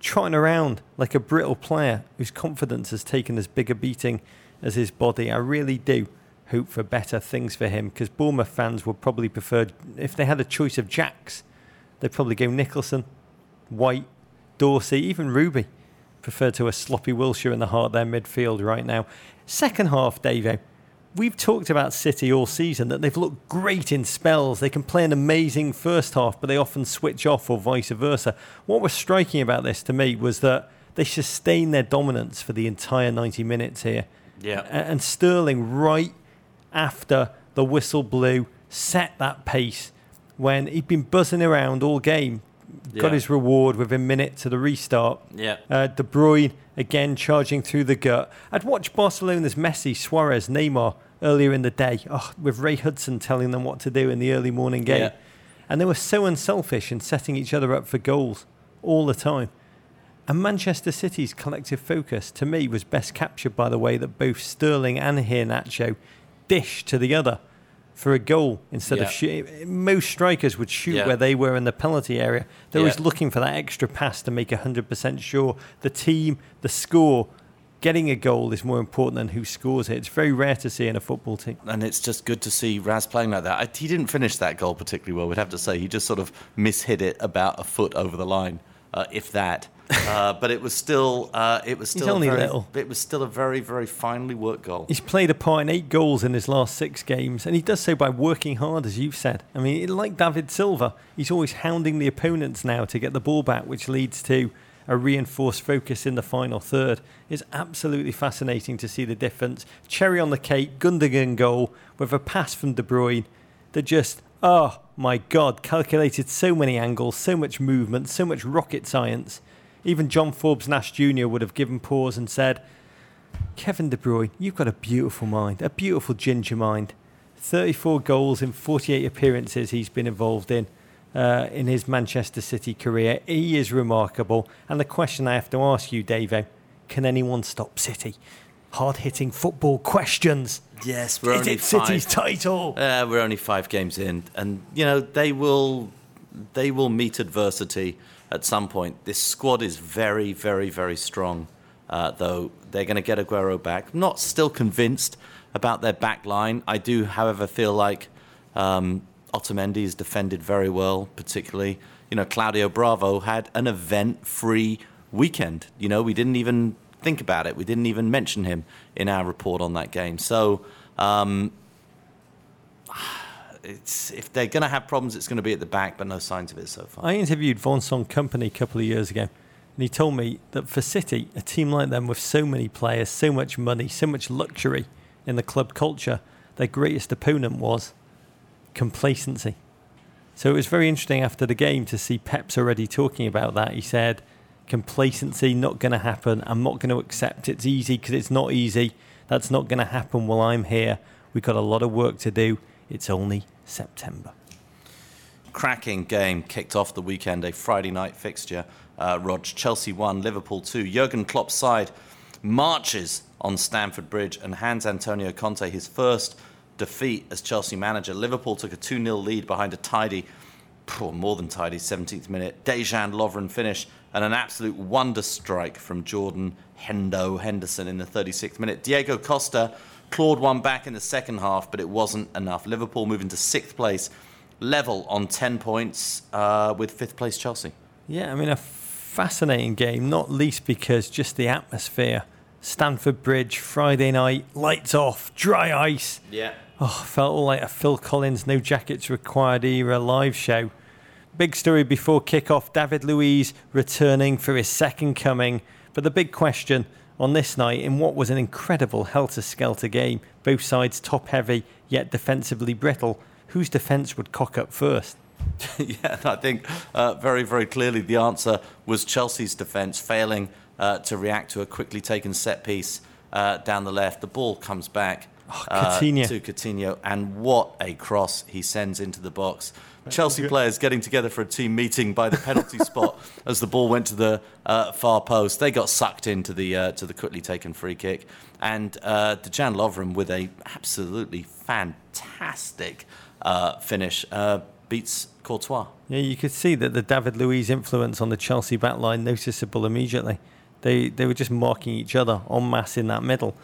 trotting around like a brittle player whose confidence has taken as big a beating as his body. I really do hope for better things for him because Bournemouth fans would probably prefer, if they had a choice of jacks, they'd probably go Nicholson, White, Dorsey, even Ruby. Prefer to a sloppy Wilshere in the heart of their midfield right now. Second half, Davo. We've talked about City all season that they've looked great in spells. They can play an amazing first half, but they often switch off or vice versa. What was striking about this to me was that they sustained their dominance for the entire 90 minutes here. Yeah. And Sterling, right after the whistle blew, set that pace when he'd been buzzing around all game, got Yeah. his reward within minutes to the restart. Yeah. Uh, De Bruyne again charging through the gut. I'd watched Barcelona's Messi, Suarez, Neymar earlier in the day, oh, with Ray Hudson telling them what to do in the early morning game. Yeah. And they were so unselfish in setting each other up for goals all the time. And Manchester City's collective focus, to me, was best captured by the way that both Sterling and Nacho dished to the other for a goal instead Yeah. of shooting. Most strikers would shoot Yeah. where they were in the penalty area. They're always Yeah. looking for that extra pass to make 100% sure the team, the score, getting a goal is more important than who scores it. It's very rare to see in a football team. and it's just good to see Raz playing like that. I, he didn't finish that goal particularly well, we'd have to say. He just sort of mishit it about a foot over the line, uh, if that. Uh, but it was still, uh, it was still a only very, little. It was still a very, very finely worked goal. He's played a part in eight goals in his last six games, and he does so by working hard, as you've said. I mean, like David Silva, he's always hounding the opponents now to get the ball back, which leads to a reinforced focus in the final third. It's absolutely fascinating to see the difference. Cherry on the cake, Gundogan goal with a pass from De Bruyne that just, oh my God, calculated so many angles, so much movement, so much rocket science. Even John Forbes Nash Jr. would have given pause and said, Kevin De Bruyne, you've got a beautiful mind, a beautiful ginger mind. 34 goals in 48 appearances he's been involved in uh, in his Manchester City career. He is remarkable. And the question I have to ask you, Davo, can anyone stop City? Hard hitting football questions. Yes, we're Is only it City's title? Uh, we're only five games in, and you know they will they will meet adversity at some point. This squad is very, very, very strong. Uh, though they're going to get Aguero back. Not still convinced about their back line. I do, however, feel like um, Otamendi is defended very well, particularly. You know, Claudio Bravo had an event-free weekend. You know, we didn't even think about it. We didn't even mention him in our report on that game. So. Um, it's if they're going to have problems, it's going to be at the back, but no signs of it so far. I interviewed Vincent Kompany a couple of years ago, and he told me that for City, a team like them with so many players, so much money, so much luxury in the club culture, their greatest opponent was complacency. So it was very interesting after the game to see Pep's already talking about that. He said, complacency not going to happen. I'm not going to accept it's easy because it's not easy. That's not going to happen while I'm here. We've got a lot of work to do. It's only September. Cracking game kicked off the weekend, a Friday night fixture. Uh, Rog, Chelsea 1, Liverpool 2. Jurgen Klopp's side marches on Stamford Bridge and hands Antonio Conte his first defeat as Chelsea manager. Liverpool took a 2 0 lead behind a tidy, phew, more than tidy, 17th minute. Dejan Lovren finish and an absolute wonder strike from Jordan Hendo Henderson in the 36th minute. Diego Costa clawed one back in the second half, but it wasn't enough. Liverpool moving to sixth place, level on 10 points uh, with fifth place Chelsea. Yeah, I mean, a fascinating game, not least because just the atmosphere. Stamford Bridge, Friday night, lights off, dry ice. Yeah. Oh, felt like a Phil Collins No Jackets Required era live show. Big story before kick-off, David Luiz returning for his second coming. But the big question on this night, in what was an incredible helter-skelter game, both sides top-heavy yet defensively brittle, whose defence would cock up first? yeah, I think uh, very, very clearly the answer was Chelsea's defence failing uh, to react to a quickly taken set piece uh, down the left. The ball comes back uh, Coutinho. to Coutinho, and what a cross he sends into the box. Chelsea players getting together for a team meeting by the penalty spot as the ball went to the uh, far post. They got sucked into the uh, to the quickly taken free kick, and uh, Dejan Lovren with a absolutely fantastic uh, finish uh, beats Courtois. Yeah, you could see that the David Luiz influence on the Chelsea backline noticeable immediately. They they were just marking each other en masse in that middle.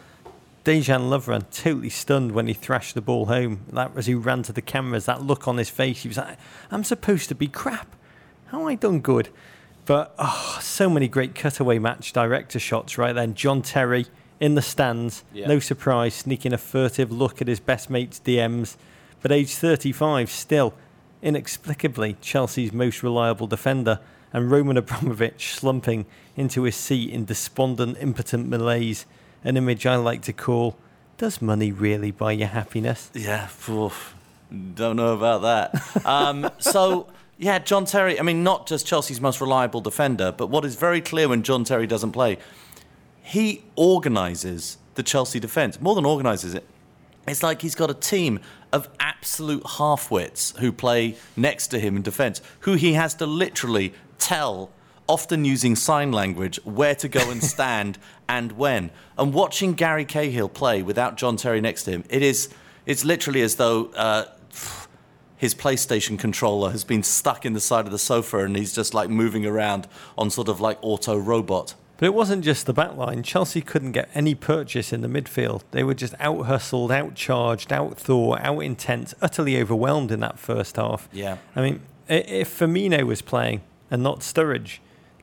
Dejan Lovren totally stunned when he thrashed the ball home. That as he ran to the cameras, that look on his face, he was like, "I'm supposed to be crap. How I done good?" But oh, so many great cutaway match director shots right then. John Terry in the stands, Yeah. no surprise, sneaking a furtive look at his best mate's DMs. But age 35, still inexplicably Chelsea's most reliable defender, and Roman Abramovich slumping into his seat in despondent, impotent malaise. An image I like to call Does money really buy you happiness? Yeah, oof, don't know about that. Um, so, yeah, John Terry, I mean, not just Chelsea's most reliable defender, but what is very clear when John Terry doesn't play, he organises the Chelsea defence, more than organises it. It's like he's got a team of absolute half-wits who play next to him in defence, who he has to literally tell, often using sign language, where to go and stand and when. And watching Gary Cahill play without John Terry next to him, it is it's literally as though uh, his PlayStation controller has been stuck in the side of the sofa and he's just like moving around on sort of like auto robot. But it wasn't just the back line. Chelsea couldn't get any purchase in the midfield. They were just out hustled, out charged, out thought, out intense, utterly overwhelmed in that first half. Yeah. I mean, if Firmino was playing and not Sturridge,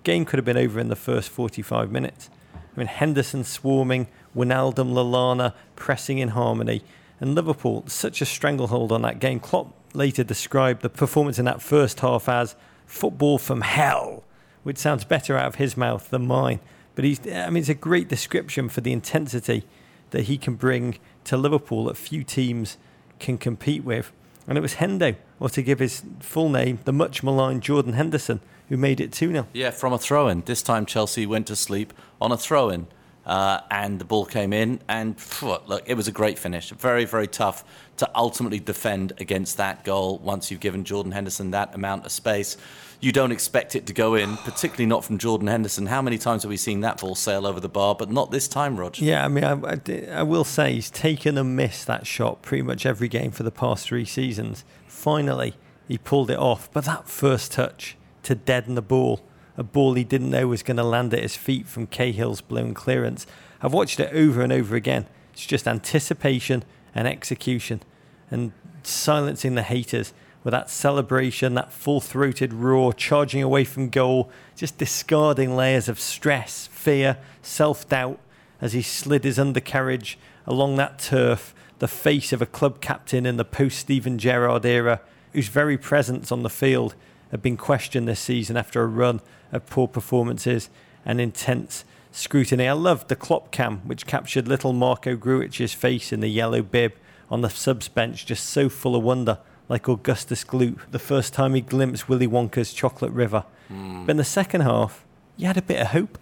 game could have been over in the first 45 minutes. I mean, Henderson swarming, Wijnaldum, Lallana pressing in harmony, and Liverpool such a stranglehold on that game. Klopp later described the performance in that first half as football from hell, which sounds better out of his mouth than mine. But he's, I mean, it's a great description for the intensity that he can bring to Liverpool that few teams can compete with. And it was Hendo, or to give his full name, the much maligned Jordan Henderson, who made it 2 0. Yeah, from a throw in. This time Chelsea went to sleep on a throw in. Uh, and the ball came in, and phew, look, it was a great finish. Very, very tough to ultimately defend against that goal once you've given Jordan Henderson that amount of space. You don't expect it to go in, particularly not from Jordan Henderson. How many times have we seen that ball sail over the bar? But not this time, Rog. Yeah, I mean, I, I I will say he's taken and missed that shot pretty much every game for the past three seasons. Finally, he pulled it off. But that first touch to deaden the ball, a ball he didn't know was going to land at his feet from Cahill's blown clearance. I've watched it over and over again. It's just anticipation and execution and silencing the haters with that celebration, that full throated roar, charging away from goal, just discarding layers of stress, fear, self doubt as he slid his undercarriage along that turf, the face of a club captain in the post Steven Gerrard era, whose very presence on the field had been questioned this season after a run of poor performances and intense scrutiny. I loved the Klopp cam, which captured little Marko Grujic's face in the yellow bib on the subs bench, just so full of wonder, like Augustus Gloop, the first time he glimpsed Willy Wonka's chocolate river. But in the second half, you had a bit of hope.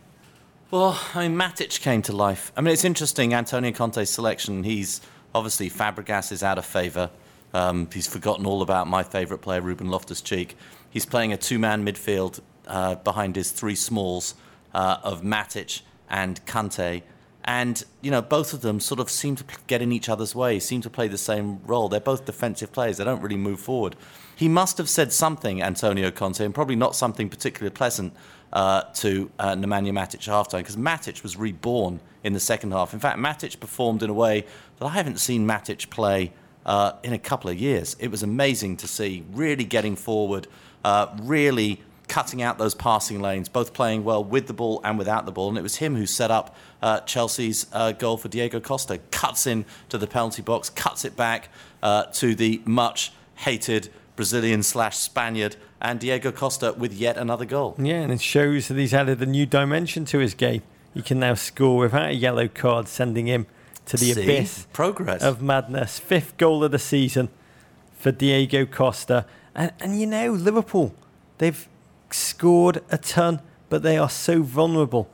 Well, I mean, Matic came to life. I mean, it's interesting, Antonio Conte's selection. He's obviously Fabregas is out of favour. Um, he's forgotten all about my favourite player, Ruben Loftus Cheek. He's playing a two man midfield uh, behind his three smalls uh, of Matic and Kante. And, you know, both of them sort of seem to get in each other's way, seem to play the same role. They're both defensive players, they don't really move forward. He must have said something, Antonio Conte, and probably not something particularly pleasant uh, to uh, Nemanja Matic at halftime, because Matic was reborn in the second half. In fact, Matic performed in a way that I haven't seen Matic play uh, in a couple of years. It was amazing to see, really getting forward, uh, really cutting out those passing lanes, both playing well with the ball and without the ball. And it was him who set up uh, Chelsea's uh, goal for Diego Costa. Cuts in to the penalty box, cuts it back uh, to the much hated Brazilian slash Spaniard, and Diego Costa with yet another goal. Yeah, and it shows that he's added a new dimension to his game. He can now score without a yellow card, sending him to the See? abyss Progress. of madness. Fifth goal of the season for Diego Costa. And, and you know, Liverpool, they've scored a ton, but they are so vulnerable.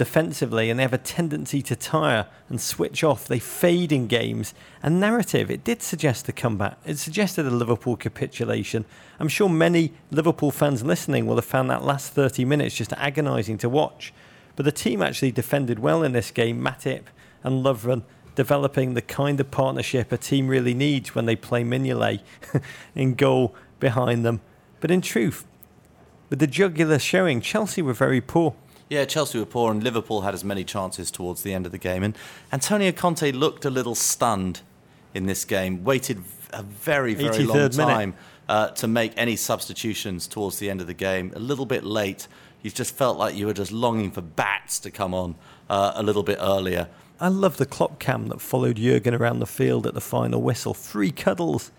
defensively and they have a tendency to tire and switch off. They fade in games. And narrative, it did suggest a comeback. It suggested a Liverpool capitulation. I'm sure many Liverpool fans listening will have found that last 30 minutes just agonising to watch. But the team actually defended well in this game. Matip and Lovren developing the kind of partnership a team really needs when they play Mignolet in goal behind them. But in truth, with the jugular showing, Chelsea were very poor. Yeah, Chelsea were poor, and Liverpool had as many chances towards the end of the game. And Antonio Conte looked a little stunned in this game, waited a very, very long time uh, to make any substitutions towards the end of the game. A little bit late. You just felt like you were just longing for bats to come on uh, a little bit earlier. I love the Klopp cam that followed Jurgen around the field at the final whistle. Three cuddles.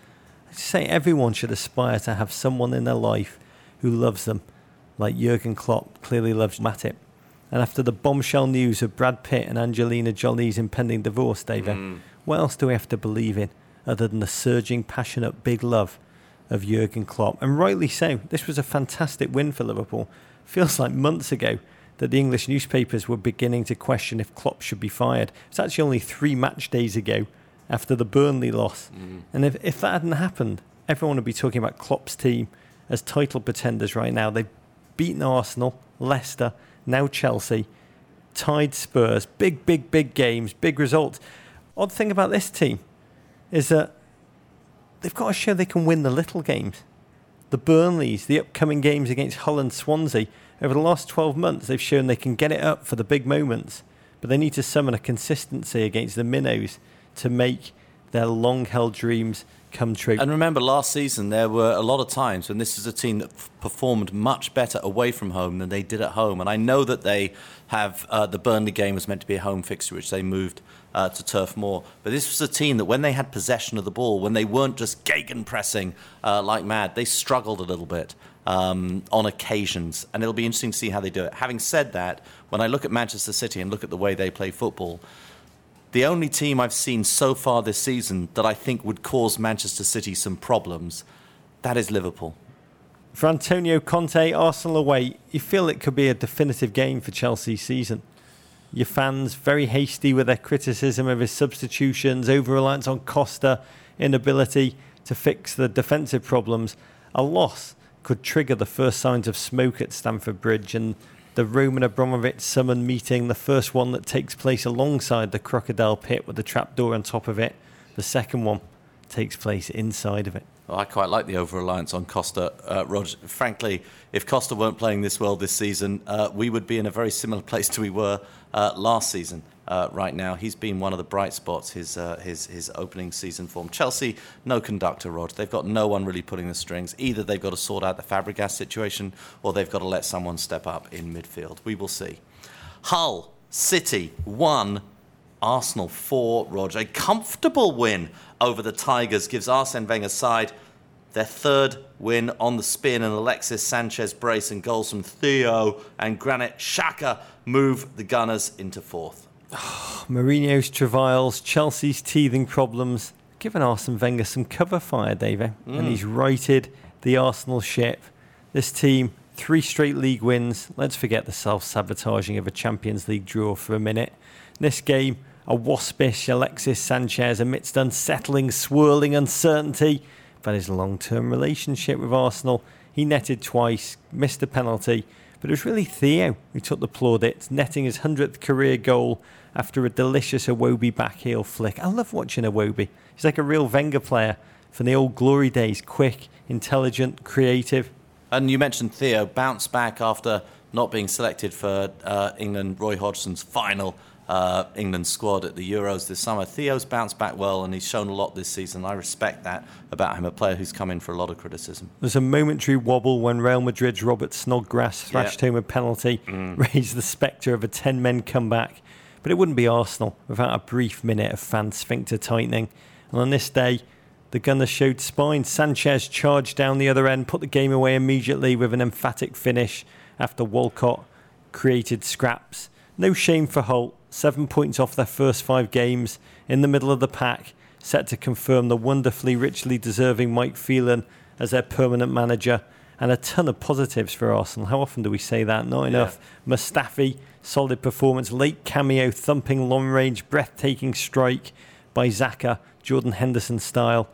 I say everyone should aspire to have someone in their life who loves them, like Jurgen Klopp clearly loves Matip. And after the bombshell news of Brad Pitt and Angelina Jolie's impending divorce, David, mm. what else do we have to believe in other than the surging, passionate, big love of Jurgen Klopp? And rightly so. This was a fantastic win for Liverpool. Feels like months ago that the English newspapers were beginning to question if Klopp should be fired. It's actually only three match days ago after the Burnley loss. Mm. And if, if that hadn't happened, everyone would be talking about Klopp's team as title pretenders right now. They've beaten Arsenal, Leicester, now Chelsea, tied Spurs. Big, big, big games, big results. Odd thing about this team is that they've got to show they can win the little games. The Burnleys, the upcoming games against Hull and Swansea, over the last 12 months, they've shown they can get it up for the big moments, but they need to summon a consistency against the minnows to make their long held dreams come true. And remember, last season there were a lot of times when this is a team that f- performed much better away from home than they did at home. And I know that they have uh, the Burnley game was meant to be a home fixture, which they moved uh, to Turf Moor. But this was a team that when they had possession of the ball, when they weren't just gegen pressing uh, like mad, they struggled a little bit. Um, on occasions, and it'll be interesting to see how they do it. Having said that, when I look at Manchester City and look at the way they play football, the only team I've seen so far this season that I think would cause Manchester City some problems, that is Liverpool. For Antonio Conte, Arsenal away, you feel it could be a definitive game for Chelsea's season. Your fans very hasty with their criticism of his substitutions, over reliance on Costa, inability to fix the defensive problems. A loss could trigger the first signs of smoke at Stamford Bridge and the Roman Abramovich summon meeting, the first one that takes place alongside the crocodile pit with the trapdoor on top of it. The second one takes place inside of it. I quite like the over reliance on Costa, uh. Frankly, if Costa weren't playing this well this season, uh, we would be in a very similar place to we were uh, last season uh, right now. He's been one of the bright spots, his, uh, his, his opening season form. Chelsea, no conductor, Rog. They've got no one really pulling the strings. Either they've got to sort out the Fabregas situation or they've got to let someone step up in midfield. We will see. Hull, City, 1, Arsenal 4, Roger. A comfortable win over the Tigers gives Arsene Wenger's side their third win on the spin, and Alexis Sanchez brace and goals from Theo and Granit Xhaka move the Gunners into fourth. Oh, Mourinho's travails, Chelsea's teething problems, given Arsene Wenger some cover fire, David, mm. and he's righted the Arsenal ship. This team, three straight league wins. Let's forget the self sabotaging of a Champions League draw for a minute. This game, a waspish Alexis Sanchez amidst unsettling, swirling uncertainty about his long term relationship with Arsenal. He netted twice, missed a penalty, but it was really Theo who took the plaudits, netting his 100th career goal after a delicious Iwobi backheel flick. I love watching Iwobi. He's like a real Wenger player from the old glory days quick, intelligent, creative. And you mentioned Theo bounced back after not being selected for uh, England, Roy Hodgson's final uh, England squad at the Euros this summer. Theo's bounced back well and he's shown a lot this season. I respect that about him, a player who's come in for a lot of criticism. There's a momentary wobble when Real Madrid's Robert Snodgrass thrashed home a penalty, mm. raised the spectre of a 10 men comeback. But it wouldn't be Arsenal without a brief minute of fan sphincter tightening. And on this day, the Gunners showed spine. Sanchez charged down the other end, put the game away immediately with an emphatic finish after Walcott created scraps. No shame for Hull seven points off their first five games, in the middle of the pack, set to confirm the wonderfully richly deserving Mike Phelan as their permanent manager, and a ton of positives for Arsenal. How often do we say that? Not enough. Yeah. Mustafi Solid performance, late cameo, thumping long range, breathtaking strike by Xhaka, Jordan Henderson style.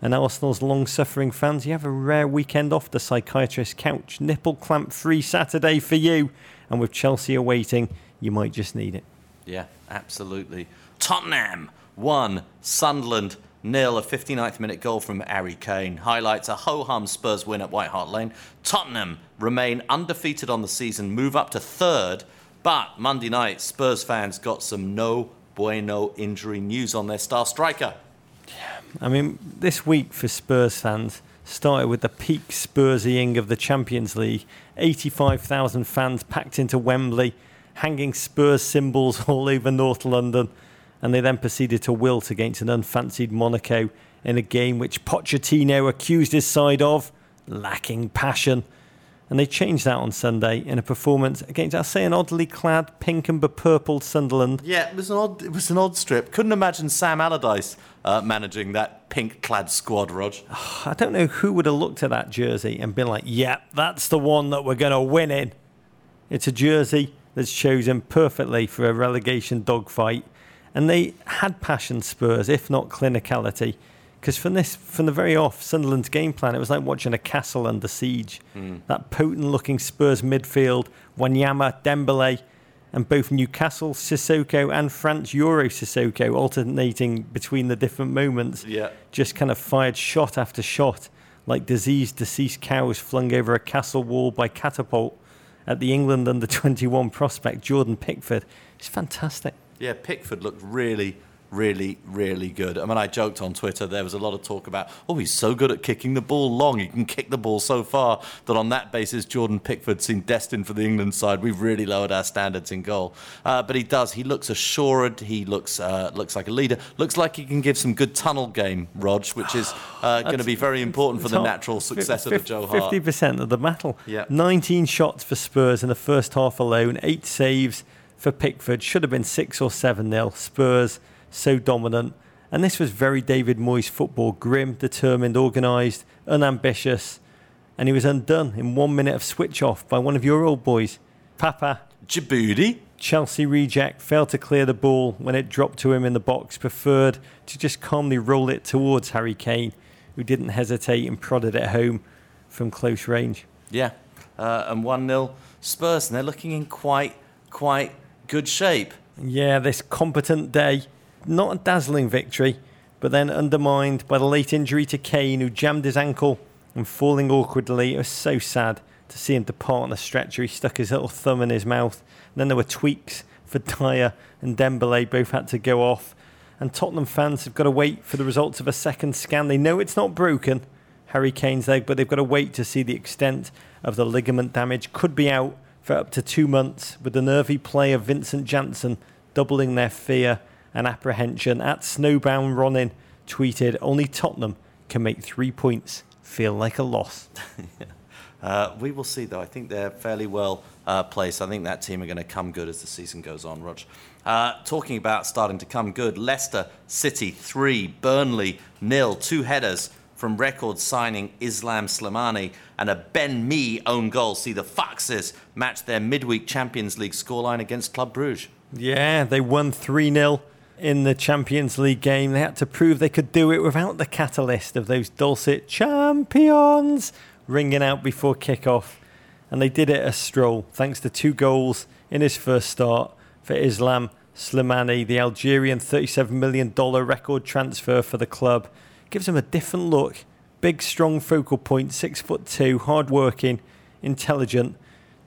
And Arsenal's long suffering fans, you have a rare weekend off the psychiatrist's couch. Nipple clamp free Saturday for you. And with Chelsea awaiting, you might just need it. Yeah, absolutely. Tottenham 1, Sunderland nil. A 59th minute goal from Harry Kane highlights a ho hum Spurs win at White Hart Lane. Tottenham remain undefeated on the season, move up to third. But Monday night, Spurs fans got some no bueno injury news on their star striker. Yeah, I mean, this week for Spurs fans started with the peak Spursying of the Champions League. 85,000 fans packed into Wembley, hanging Spurs symbols all over North London, and they then proceeded to wilt against an unfancied Monaco in a game which Pochettino accused his side of lacking passion. And they changed that on Sunday in a performance against, I'll say, an oddly clad pink and purpled Sunderland. Yeah, it was an odd. It was an odd strip. Couldn't imagine Sam Allardyce uh, managing that pink-clad squad, Rog. I don't know who would have looked at that jersey and been like, "Yeah, that's the one that we're going to win in." It's a jersey that's chosen perfectly for a relegation dogfight, and they had passion Spurs, if not clinicality. Because from this, from the very off, Sunderland's game plan, it was like watching a castle under siege. Mm. That potent-looking Spurs midfield, Wanyama, Dembele, and both Newcastle Sissoko and France Euro Sissoko alternating between the different moments. Yeah. Just kind of fired shot after shot, like diseased, deceased cows flung over a castle wall by catapult at the England under 21 prospect Jordan Pickford. It's fantastic. Yeah, Pickford looked really, really, really good. I mean, I joked on Twitter, there was a lot of talk about, oh, he's so good at kicking the ball long. He can kick the ball so far that on that basis, Jordan Pickford seemed destined for the England side. We've really lowered our standards in goal. Uh, but he does. He looks assured. He looks uh, looks like a leader. Looks like he can give some good tunnel game, Rog, which is uh, going to be very important for the natural successor to Joe Hart. Fifty percent of the battle. Yeah. Nineteen shots for Spurs in the first half alone. Eight saves for Pickford. Should have been six or seven nil. Spurs so dominant. And this was very David Moyes football: grim, determined, organised, unambitious. And he was undone in one minute of switch off by one of your old boys, Papy. Djilobodji. Chelsea reject failed to clear the ball when it dropped to him in the box, preferred to just calmly roll it towards Harry Kane, who didn't hesitate and prodded it home from close range. Yeah. Uh, and 1 0 Spurs, and they're looking in quite, quite good shape. Yeah, this competent day, not a dazzling victory, but then undermined by the late injury to Kane, who jammed his ankle and falling awkwardly. It was so sad to see him depart on a stretcher. He stuck his little thumb in his mouth. And then there were tweaks for Dier and Dembele, both had to go off. And Tottenham fans have got to wait for the results of a second scan. They know it's not broken, Harry Kane's leg, but they've got to wait to see the extent of the ligament damage. Could be out for up to two months, with the nervy play of Vincent Janssen doubling their fear and apprehension. At Snowbound Ronin tweeted, Only Tottenham can make three points feel like a loss. Uh, we will see, though. I think they're fairly well uh, placed. I think that team are going to come good as the season goes on, Rog. Uh, talking about starting to come good, Leicester City 3, Burnley nil, two headers from record signing Islam Slimani and a Ben Mee own goal. See the Foxes match their midweek Champions League scoreline against Club Bruges. Yeah, they won 3 0 in the Champions League game. They had to prove they could do it without the catalyst of those dulcet champions ringing out before kick-off. And they did it a stroll, thanks to two goals in his first start for Islam Slimani, the Algerian $37 million record transfer for the club. Gives him a different look. Big, strong focal point, six foot two, hard working, intelligent,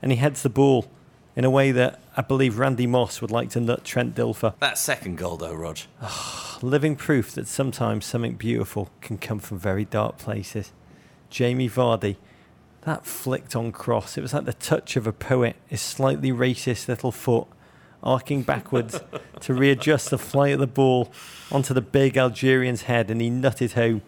and he heads the ball in a way that I believe Randy Moss would like to nut Trent Dilfer. That second goal, though, Rog. Living proof that sometimes something beautiful can come from very dark places. Jamie Vardy, that flicked on cross, it was like the touch of a poet, his slightly racist little foot arcing backwards to readjust the flight of the ball onto the big Algerian's head, and he nutted home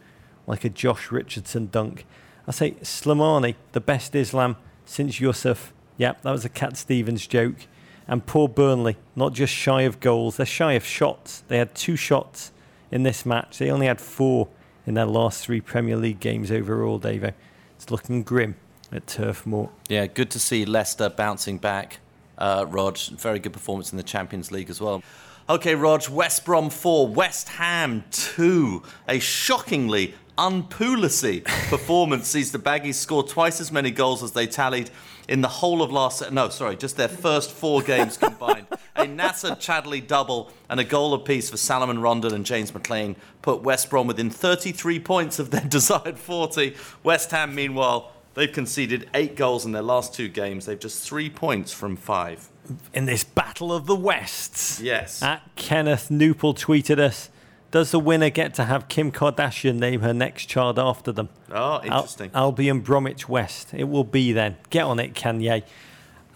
like a Josh Richardson dunk. I say, Slimani, the best Islam since Yusuf. Yep, that was a Cat Stevens joke. And poor Burnley, not just shy of goals, they're shy of shots. They had two shots in this match. They only had four in their last three Premier League games overall, Davo. It's looking grim at Turf Moor. Yeah, good to see Leicester bouncing back uh, Rog. Very good performance in the Champions League as well. Okay, Rog, West Brom 4, West Ham 2. A shockingly unpoolicy performance sees the Baggies score twice as many goals as they tallied in the whole of last. No, sorry, just their first four games combined. a Nacer Chadli double and a goal apiece for Salomon Rondon and James McClean put West Brom within 33 points of their desired 40. West Ham, meanwhile, they've conceded eight goals in their last two games. They've just three points from five in this battle of the Wests. Yes. At Kenneth Newport tweeted us. Does the winner get to have Kim Kardashian name her next child after them? Oh, interesting. Al- Albion Bromwich West. It will be then. Get on it, Kanye.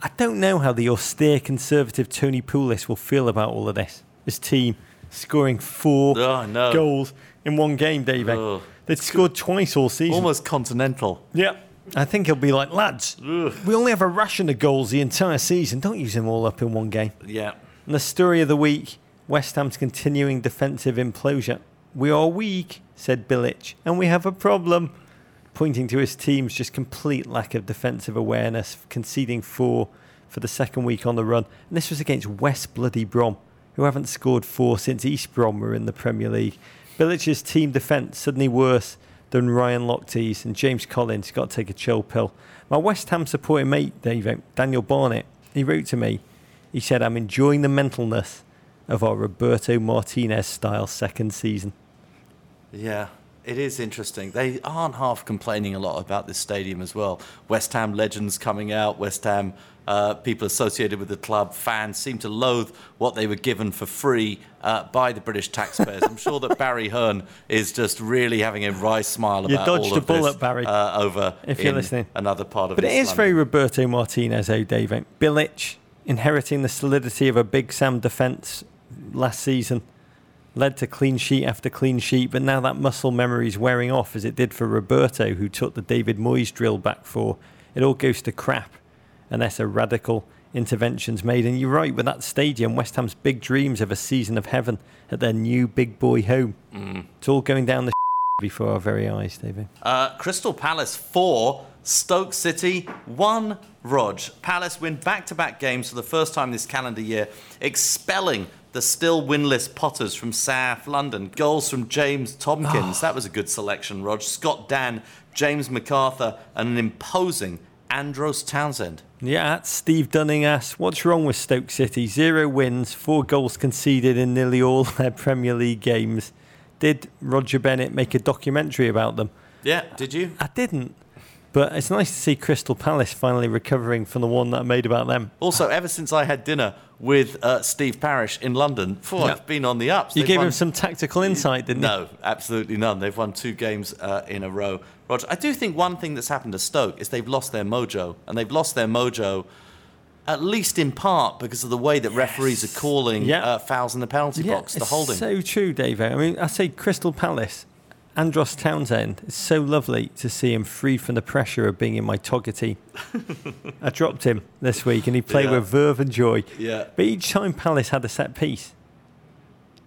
I don't know how the austere conservative Tony Pulis will feel about all of this. His team scoring four oh, no. goals in one game, David. Oh. They'd scored twice all season. Almost continental. Yeah. I think he'll be like, lads, Ugh. we only have a ration of goals the entire season. Don't use them all up in one game. Yeah. And the story of the week West Ham's continuing defensive implosion. We are weak, said Bilic, and we have a problem. Pointing to his team's just complete lack of defensive awareness, conceding four for the second week on the run. And this was against West Bloody Brom, who haven't scored four since East Brom were in the Premier League. Bilic's team defence suddenly worse than Ryan Lochte's and James Collins got to take a chill pill. My West Ham supporting mate, Daniel Barnett, he wrote to me. He said, I'm enjoying the mentalness of our Roberto Martinez style second season. Yeah, it is interesting. They aren't half complaining a lot about this stadium as well. West Ham legends coming out, West Ham uh, people associated with the club, fans seem to loathe what they were given for free uh, by the British taxpayers. I'm sure that Barry Hearn is just really having a wry smile you about dodged all of a bullet, this, Barry. Uh, over if you're listening, another part of. But it is London. very Roberto Martinez, oh David. Bilic inheriting the solidity of a Big Sam defence last season led to clean sheet after clean sheet, but now that muscle memory is wearing off as it did for Roberto, who took the David Moyes drill back for. It all goes to crap unless a radical intervention's made. And you're right, with that stadium, West Ham's big dreams of a season of heaven at their new big boy home. Mm. It's all going down the before our very eyes, David. Uh, Crystal Palace 4, Stoke City 1. Rog. Palace win back to back games for the first time this calendar year, expelling the still winless Potters from South London. Goals from James Tomkins. Oh. Ah. That was a good selection, Rog. Scott Dann, James McArthur, and an imposing Andros Townsend. Yeah, Steve Dunning asks, what's wrong with Stoke City? Zero wins, four goals conceded in nearly all their Premier League games. Did Roger Bennett make a documentary about them? Yeah, did you? I didn't. But it's nice to see Crystal Palace finally recovering from the one that I made about them. Also, ever since I had dinner with uh, Steve Parish in London, oh, yeah. I've been on the ups. You They've gave won... him some tactical insight, didn't no, you? No, absolutely none. They've won two games uh, in a row. Roger, I do think one thing that's happened to Stoke is they've lost their mojo, and they've lost their mojo at least in part because of the way that yes. referees are calling uh, fouls in the penalty yeah, box, the holding. so true, David. I mean, I say Crystal Palace Andros Townsend, it's so lovely to see him free from the pressure of being in my Toggety. I dropped him this week and he played yeah. with verve and joy. Yeah. But each time Palace had a set piece,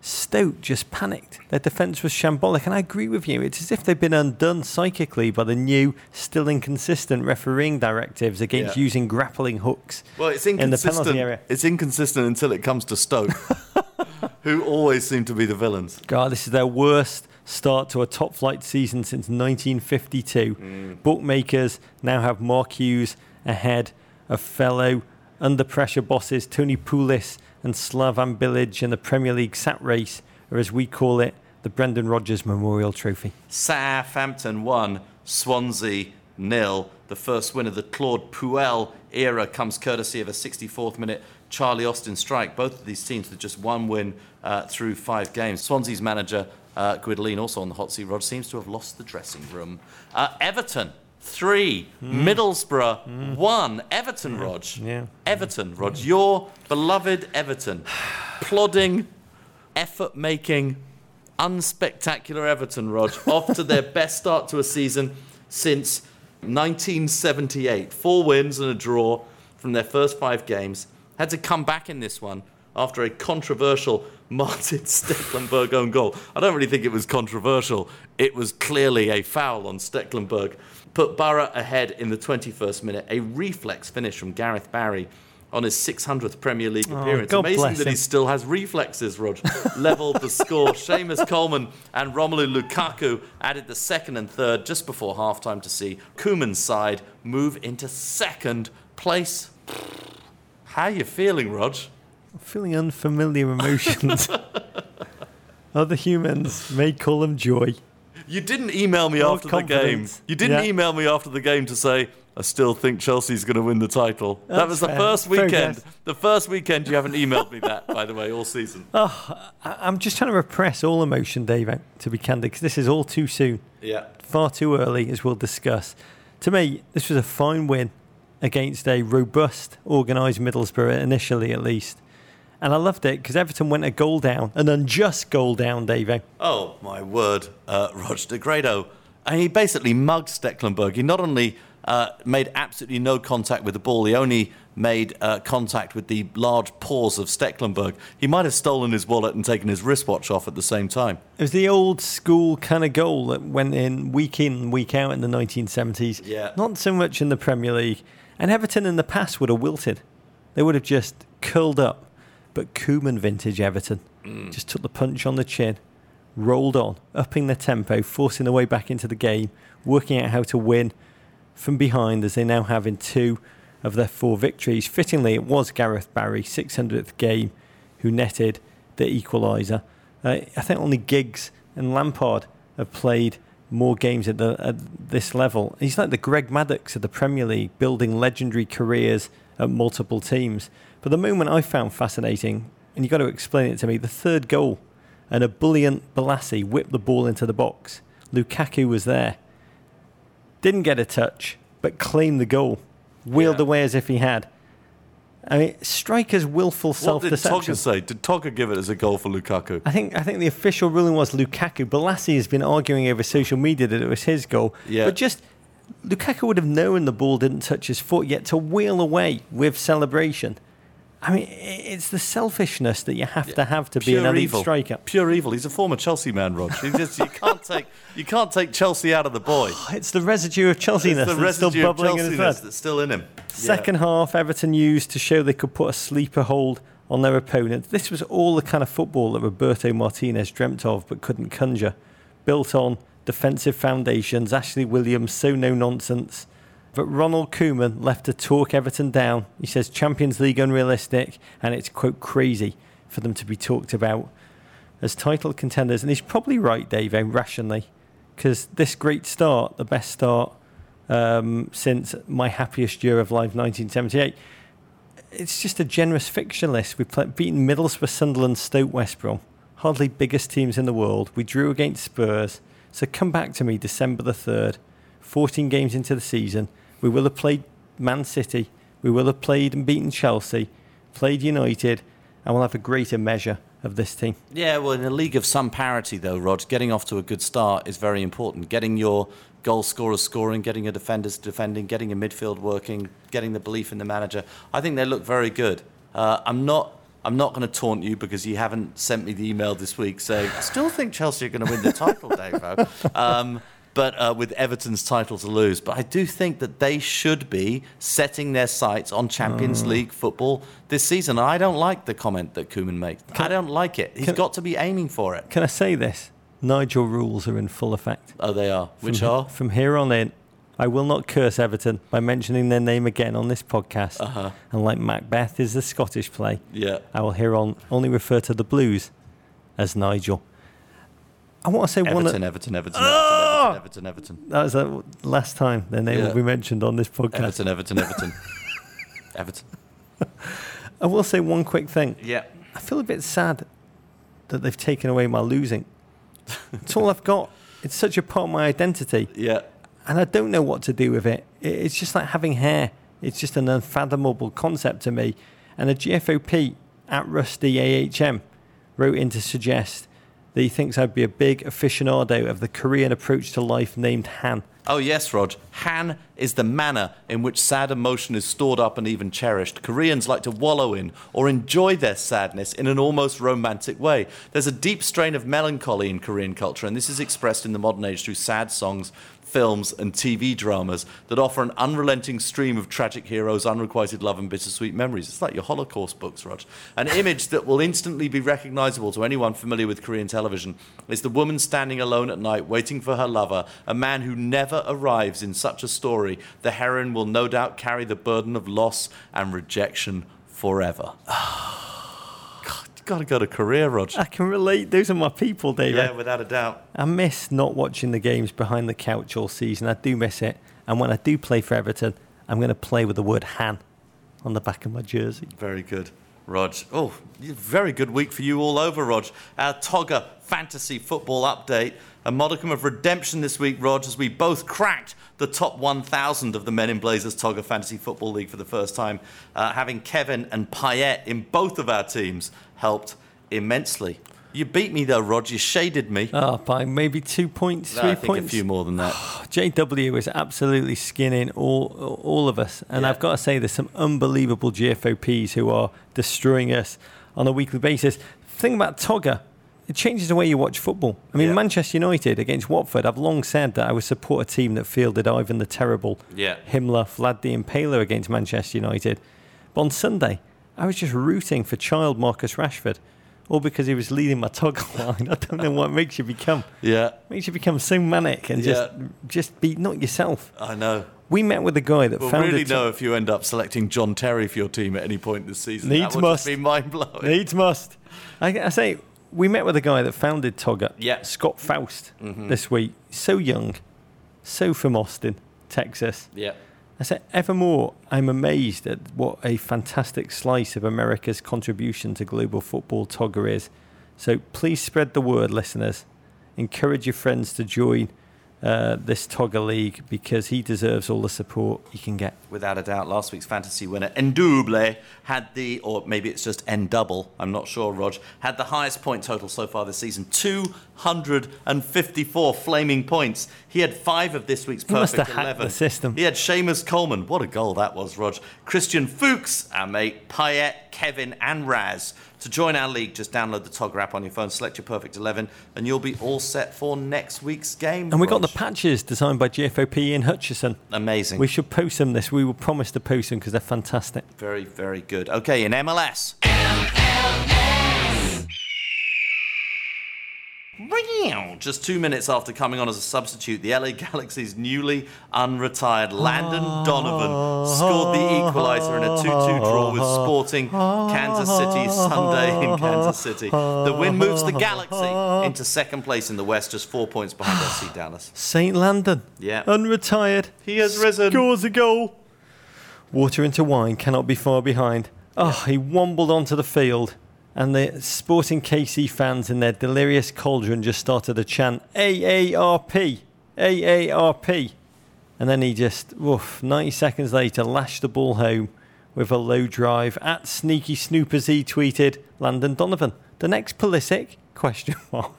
Stoke just panicked. Their defence was shambolic, and I agree with you. It's as if they've been undone psychically by the new, still inconsistent refereeing directives against yeah. using grappling hooks well, it's in the penalty area. It's inconsistent until it comes to Stoke, who always seem to be the villains. God, this is their worst start to a top flight season since 1952. Mm. Bookmakers now have Mark Hughes ahead of fellow under pressure bosses Tony Pulis and Slaven Bilic in the Premier League sat race, or as we call it, the Brendan Rodgers Memorial Trophy. Southampton one, Swansea nil. The first win of the Claude Puel era comes courtesy of a 64th minute Charlie Austin strike. Both of these teams with just one win uh, through five games. Swansea's manager uh, also on the hot seat. Rod seems to have lost the dressing room. Uh, Everton three, mm. Middlesbrough mm. one. Everton. Rog. Yeah. Everton, Rog. Your beloved Everton, plodding, effort-making, unspectacular Everton, Rog, off to their best start to a season since 1978. Four wins and a draw from their first five games. Had to come back in this one after a controversial Martin Stekelenburg own goal. I don't really think it was controversial. It was clearly a foul on Stekelenburg. Put Boro ahead in the 21st minute. A reflex finish from Gareth Barry on his 600th Premier League oh, appearance. God Amazing that he still has reflexes, Rog. Levelled the score. Seamus Coleman and Romelu Lukaku added the second and third just before halftime to see Koeman's side move into second place. How you feeling, Rog? Feeling unfamiliar emotions. Other humans may call them joy. You didn't email me Oh, after the game. You didn't Yeah. email me after the game to say, I still think Chelsea's going to win the title. that was the fair. first weekend. The first weekend you haven't emailed me that, by the way, all season. Oh, I- I'm just trying to repress all emotion, Dave, uh, to be candid, because this is all too soon. Yeah. far too early, as we'll discuss. To me, this was a fine win against a robust, organised Middlesbrough, initially at least. And I loved it because Everton went a goal down, an unjust goal down, Davo. Oh, my word, uh, Roger de Grado. And he basically mugged Stekelenburg. He not only uh, made absolutely no contact with the ball, he only made uh, contact with the large paws of Stekelenburg. He might have stolen his wallet and taken his wristwatch off at the same time. It was the old school kind of goal that went in week in, week out in the 1970s. Yeah. Not so much in the Premier League. And Everton in the past would have wilted. They would have just curled up. But Koeman vintage Everton just took the punch on the chin, rolled on, upping their tempo, forcing their way back into the game, working out how to win from behind as they now have in two of their four victories. Fittingly, it was Gareth Barry, 600th game, who netted the equaliser. Uh, I think only Giggs and Lampard have played more games at, the, at this level. He's like the Greg Maddux of the Premier League, building legendary careers at multiple teams. But the moment I found fascinating, and you've got to explain it to me, the third goal, and a brilliant Bolasie whipped the ball into the box. Lukaku was there. Didn't get a touch, but claimed the goal. Wheeled Yeah. away as if he had. I mean, strikers' willful self-deception. What did. Togga say? Did Togga give it as a goal for Lukaku? I think I think the official ruling was Lukaku. Bolasie has been arguing over social media that it was his goal. Yeah. But just Lukaku would have known the ball didn't touch his foot, yet to wheel away with celebration. I mean, it's the selfishness that you have to have to be an elite evil. striker. Pure evil. He's a former Chelsea man, Rog. You, just, you can't take you can't take Chelsea out of the boy. Oh, it's the residue of Chelsea-ness It's the that's still residue of bubbling in his blood. Chelsea-ness that's still in him. Second half, Everton used to show they could put a sleeper hold on their opponent. This was all the kind of football that Roberto Martinez dreamt of but couldn't conjure. Built on defensive foundations, Ashley Williams, so no nonsense. But Ronald Koeman left to talk Everton down. He says Champions League unrealistic and it's, quote, crazy for them to be talked about as title contenders. And he's probably right, Dave, rationally, because this great start, the best start um, since my happiest year of life, 1978. It's just a generous fixture list. We've beaten Middlesbrough, Sunderland, Stoke, West Brom. Hardly biggest teams in the world. We drew against Spurs. So come back to me December the 3rd, 14 games into the season. We will have played Man City. We will have played and beaten Chelsea, played United, and we'll have a greater measure of this team. Yeah, well, in a league of some parity, though, Rog, getting off to a good start is very important. Getting your goal scorers scoring, getting your defenders defending, getting your midfield working, getting the belief in the manager. I think they look very good. Uh, I'm not. I'm not going to taunt you because you haven't sent me the email this week saying I still think Chelsea are going to win the title, Davo. Um, but uh, with Everton's title to lose, but I do think that they should be setting their sights on Champions League football this season. I don't like the comment that Koeman makes. I don't like it. He's Can- got to be aiming for it. Can I say this? Nigel rules are in full effect. Oh, they are. Which from, are? From here on in, I will not curse Everton by mentioning their name again on this podcast. Uh-huh. And like Macbeth is the Scottish play, Yeah. I will here on only refer to the Blues as Nigel. I want to say one. Everton, Of, Everton, Everton, Everton, Everton, Everton, that was the last time their name Yeah. will be mentioned on this podcast. Everton, Everton, Everton, Everton. I will say one quick thing. Yeah. I feel a bit sad that they've taken away my losing. It's all I've got. It's such a part of my identity. Yeah. and I don't know what to do with it. I- It's just like having hair. It's just an unfathomable concept to me. And a GFOP at Rusty AHM wrote in to suggest that he thinks I'd be a big aficionado of the Korean approach to life named Han. Oh, yes, Rog. Han is the manner in which sad emotion is stored up and even cherished. Koreans like to wallow in or enjoy their sadness in an almost romantic way. There's a deep strain of melancholy in Korean culture, and this is expressed in the modern age through sad songs films, and TV dramas that offer an unrelenting stream of tragic heroes, unrequited love, and bittersweet memories. It's like your Holocaust books, Rog. An image that will instantly be recognizable to anyone familiar with Korean television is the woman standing alone at night waiting for her lover, a man who never arrives in such a story. The heroine will no doubt carry the burden of loss and rejection forever. Ah. You gotta go to Korea, Rog. I can relate. Those are my people, David. Yeah, without a doubt. I miss not watching the games behind the couch all season. I do miss it. And when I do play for Everton, I'm going to play with the word Han on the back of my jersey. Very good, Rog. Oh, very good week for you all over, Rog. Our Togga fantasy football update. A modicum of redemption this week, Rog, as we both cracked the top 1,000 of the Men in Blazers Togga Fantasy Football League for the first time. Uh, having Kevin and Payet in both of our teams helped immensely. You beat me though, Rog. You shaded me. Oh, by maybe two points, No, three I think points. a few more than that. JW is absolutely skinning all all of us, and Yeah. I've got to say, there's some unbelievable GFOPs who are destroying us on a weekly basis. thing about Togga, it changes the way you watch football. I mean, Yeah. Manchester United against Watford. I've long said that I would support a team that fielded Ivan the Terrible, Yeah. Himmler, Vlad the Impaler against Manchester United. But on Sunday, I was just rooting for child Marcus Rashford, all because he was leading my Togga line. I don't know what makes you become Yeah, makes you become so manic and just Yeah. just be not yourself. I know. We met with a guy that We'll founded really know if you end up selecting John Terry for your team at any point this season. Needs that would must. be mind blowing. Needs must. I, I say we met with a guy that founded Togga. Yeah. Mm-hmm. Scott Faust this week. So young, so from Austin, Texas. Yeah. I said, evermore, I'm amazed at what a fantastic slice of America's contribution to global football Togga is. So please spread the word, listeners. Encourage your friends to join uh, this Togga League because he deserves all the support he can get. Without a doubt, last week's fantasy winner, Ndouble, had the, or maybe it's just N double, I'm not sure, Rog, had the highest point total so far this season 254 flaming points. He had five of this week's He must perfect have hacked 11. the system. He had Seamus Coleman. What a goal that was, Rog. Christian Fuchs, our mate, Payet, Kevin, and Raz. To join our league, just download the Togga app on your phone, select your perfect 11, and you'll be all set for next week's game. And we got the patches designed by GFOP Ian Hutchison. Amazing. We should post them this. We will promise to post them because they're fantastic. Very, very good. Okay, in MLS. Just two minutes after coming on as a substitute, the LA Galaxy's newly unretired Landon Donovan scored the equaliser in a 2 2 draw with Sporting Kansas City Sunday in Kansas City. The win moves the Galaxy into second place in the West, just four points behind FC Dallas. St. Landon, Yeah. unretired. He has risen. Scores a goal. Water into wine cannot be far behind. Oh, he wombled onto the field, and the Sporting KC fans in their delirious cauldron just started to chant AARP, AARP. And then he just, woof, 90 seconds later, lashed the ball home with a low drive. At Sneaky Snoopers, he tweeted, Landon Donovan, the next Pulisic? Question mark.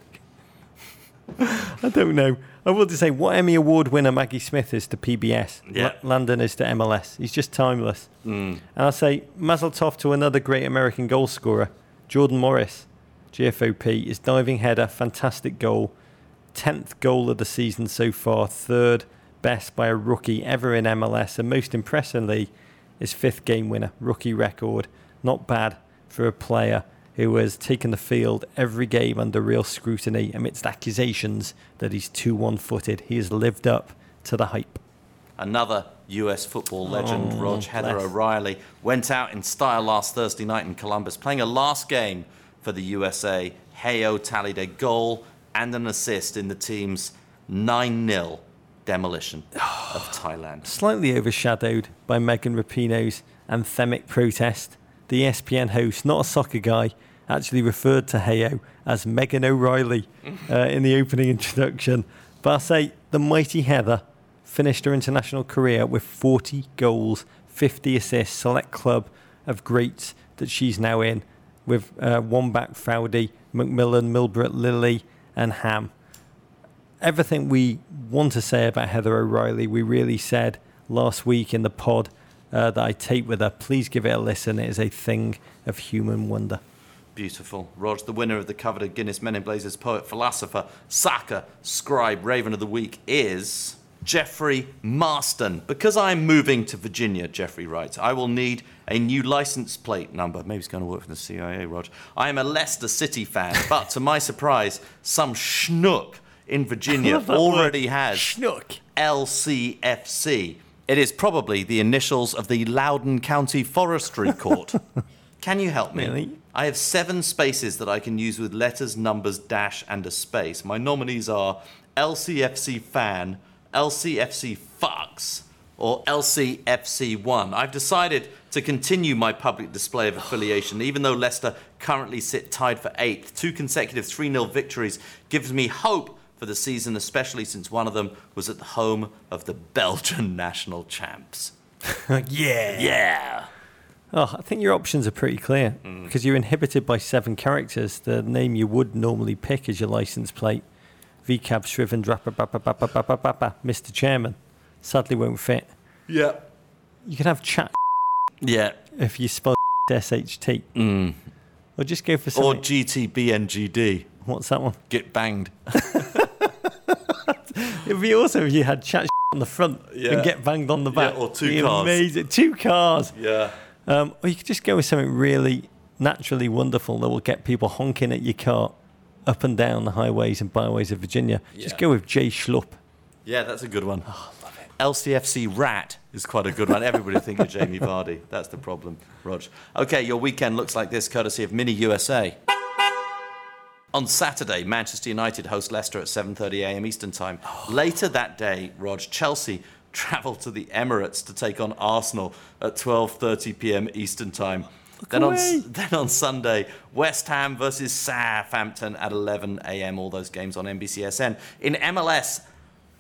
I don't know. I will just say what Emmy Award winner Maggie Smith is to PBS. Yeah. La- Landon is to MLS. He's just timeless. Mm. And I'll say Mazel Tov to another great American goal scorer, Jordan Morris. GFOP is diving header, fantastic goal, tenth goal of the season so far, third best by a rookie ever in MLS, and most impressively, his fifth game winner, rookie record. Not bad for a player who has taken the field every game under real scrutiny amidst accusations that he's too one-footed. He has lived up to the hype. Another US football legend, Oh, Rog Heather. O'Reilly, went out in style last Thursday night in Columbus, playing a last game for the USA. Heyo tallied a goal and an assist in the team's 9 0 demolition of Thailand. Slightly overshadowed by Megan Rapinoe's anthemic protest, the ESPN host, not a soccer guy, actually referred to Heyo as Megan O'Reilly uh, in the opening introduction. But I'll say the mighty Heather finished her international career with 40 goals, 50 assists, select club of greats that she's now in with uh, Wambach Foudy, Macmillan, Milbrett, Lilly, and Hamm everything we want to say about Heather O'Reilly, we really said last week in the pod uh, that I tape with her. Please give it a listen. It is a thing of human wonder. Beautiful. Rog, the winner of the coveted Guinness Men in Blazers Poet Philosopher, Saka, Scribe, Raven of the Week is. Jeffrey Marston. Because I'm moving to Virginia, Jeffrey writes, I will need a new license plate number. Maybe he's going to work for the CIA, Rog. I am a Leicester City fan, but to my surprise, some schnook in Virginia already word. has Schnook. LCFC. It is probably the initials of the Loudoun County Forestry Court. Can you help me? Really? I have seven spaces that I can use with letters, numbers, dash, and a space. My nominees are LCFC fan, LCFC fucks, or LCFC1. I've decided to continue my public display of affiliation, even though Leicester currently sit tied for eighth. Two consecutive 3 0 victories gives me hope for the season, especially since one of them was at the home of the Belgian national champs. yeah. Yeah. Oh, I think your options are pretty clear mm. because you're inhibited by seven characters. The name you would normally pick as your license plate, VCAB Shriven Drappa Mr. Chairman, sadly won't fit. Yeah. You can have chat Yeah. if you spell SHT. Or just go for some Or something. GTBNGD. What's that one? Get banged. It'd be awesome if you had chat on the front Yeah. and get banged on the Yeah, back. or two Be cars. Amazing. Two cars. Yeah. Um, or you could just go with something really naturally wonderful that will get people honking at your car up and down the highways and byways of Virginia. Just go with Jay Schlupp. Yeah, that's a good one. Oh, love it. LCFC Rat is quite a good one. Everybody think of Jamie Vardy. That's the problem, Rog. Okay, your weekend looks like this, courtesy of Mini USA. On Saturday, Manchester United host Leicester at 7:30 a.m. Eastern Time. Oh. Later that day, Rog, Chelsea travel to the Emirates to take on Arsenal at 12:30 p.m. Eastern Time. Then on, then on Sunday, West Ham versus Southampton at 11 a.m. All those games on NBCSN. In MLS,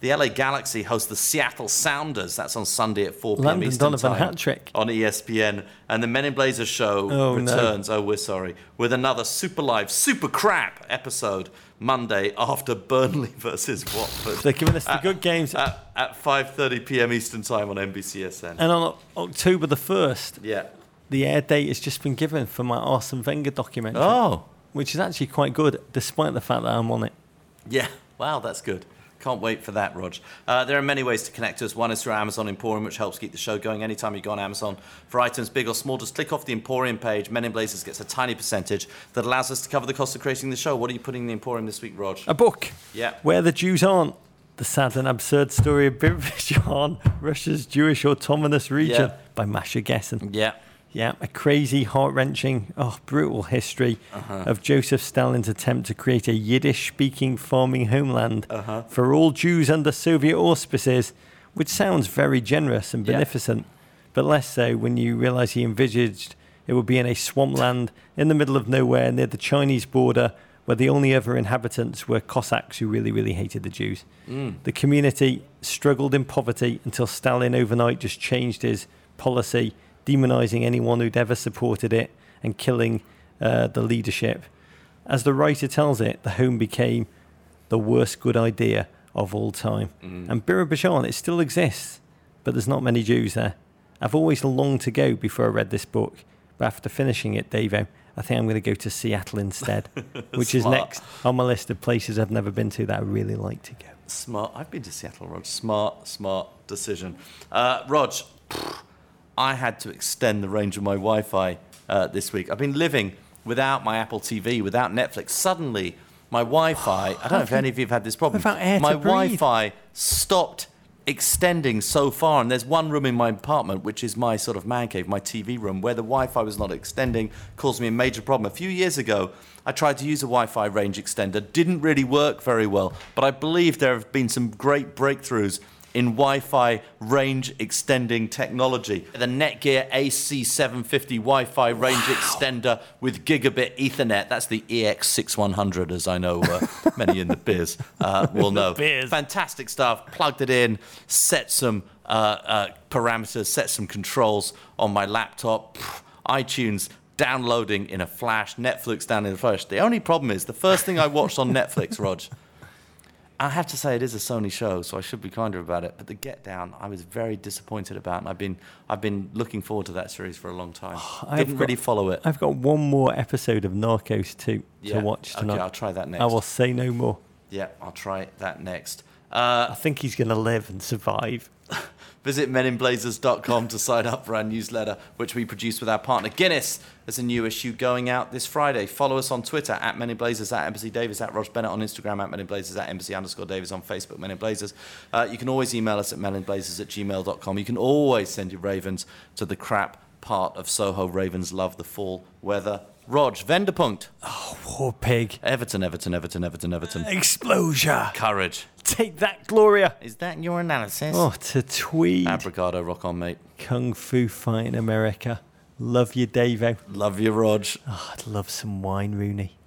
the LA Galaxy host the Seattle Sounders. That's on Sunday at 4 p.m. Landon Eastern Donovan Time hat-trick. on ESPN. And the Men in Blazers show Oh, no. returns. Oh, we're sorry. With another super live, super crap episode Monday after Burnley versus Watford. They're giving us the At- good games. At, at 5:30 p.m. Eastern Time on NBCSN. and on October the 1st, yeah. The air date has just been given for my Arsene Wenger documentary, Oh. which is actually quite good, despite the fact that I'm on it. Yeah. Wow, that's good. Can't wait for that, Rog. Uh, there are many ways to connect to us. One is through Amazon Emporium, which helps keep the show going. Anytime you go on Amazon for items big or small, just click off the Emporium page. Men in Blazers gets a tiny percentage that allows us to cover the cost of creating the show. What are you putting in the Emporium this week, Rog? A book. Yeah. Where the Jews aren't. The sad and absurd story of Birobidzhan, Russia's Jewish autonomous region, Yeah. by Masha Gessen. Yeah. Yeah, a crazy, heart wrenching, oh, brutal history Uh-huh. of Joseph Stalin's attempt to create a Yiddish speaking farming homeland Uh-huh. for all Jews under Soviet auspices, which sounds very generous and Yeah. beneficent, but less so when you realize he envisaged it would be in a swampland in the middle of nowhere near the Chinese border where the only other inhabitants were Cossacks who really, really hated the Jews. The community struggled in poverty until Stalin overnight just changed his policy, demonizing anyone who'd ever supported it and killing uh, the leadership. As the writer tells it, the home became the worst good idea of all time. And Birobidzhan, it still exists, but there's not many Jews there. I've always longed to go before I read this book, but after finishing it, Davo, I think I'm going to go to Seattle instead, which is next on my list of places I've never been to that I really like to go. Smart. I've been to Seattle, Rog. Smart, smart decision. Uh, Rog, I had to extend the range of my Wi Fi uh, this week. I've been living without my Apple TV, without Netflix. Suddenly, my Wi Fi, I don't know if any of you have had this problem, my. Wi Fi stopped extending so far and there's one room in my apartment which is my sort of man cave my tv room where the wi-fi was not extending caused me a major problem a few years ago i tried to use a wi-fi range extender didn't really work very well but i believe there have been some great breakthroughs in Wi-Fi range extending technology. The Netgear AC750 Wi-Fi range extender with gigabit Ethernet. That's the EX6100, as I know uh, many in the biz uh, will know. biz. Fantastic stuff. Plugged it in, set some uh, uh, parameters, set some controls on my laptop. Pff, iTunes downloading in a flash, Netflix down in a flash. The only problem is the first thing I watched on Netflix, Rog. I have to say it is a Sony show, so I should be kinder about it. But the Get Down, I was very disappointed about, and I've been I've been looking forward to that series for a long time. I've Didn't got- really follow it. I've got one more episode of Narcos 2 Yeah, to watch tonight. okay. I'll try that next. I will say no more. Yeah, I'll try that next. I think he's going to live and survive. Visit meninblazers.com to sign up for our newsletter, which we produce with our partner Guinness. There's a new issue going out this Friday. Follow us on Twitter at meninblazers, at Embassy Davies, at Roger Bennett on Instagram, at meninblazers, at Embassy underscore Davies on Facebook, meninblazers. Uh, you can always email us at meninblazers at gmail.com. You can always send your Ravens to the crap part of Soho. Ravens love the fall weather. Rog, Venderpunkt. Poor pig. Everton, Everton, Everton, Everton, Everton. Explosion. Courage. Take that, Gloria. Is that your analysis? Oh, to Tweed. Abrigado, rock on, mate. Kung Fu fight in America. Love you, Davo. Love you, Rog. Oh, I'd love some wine, Rooney.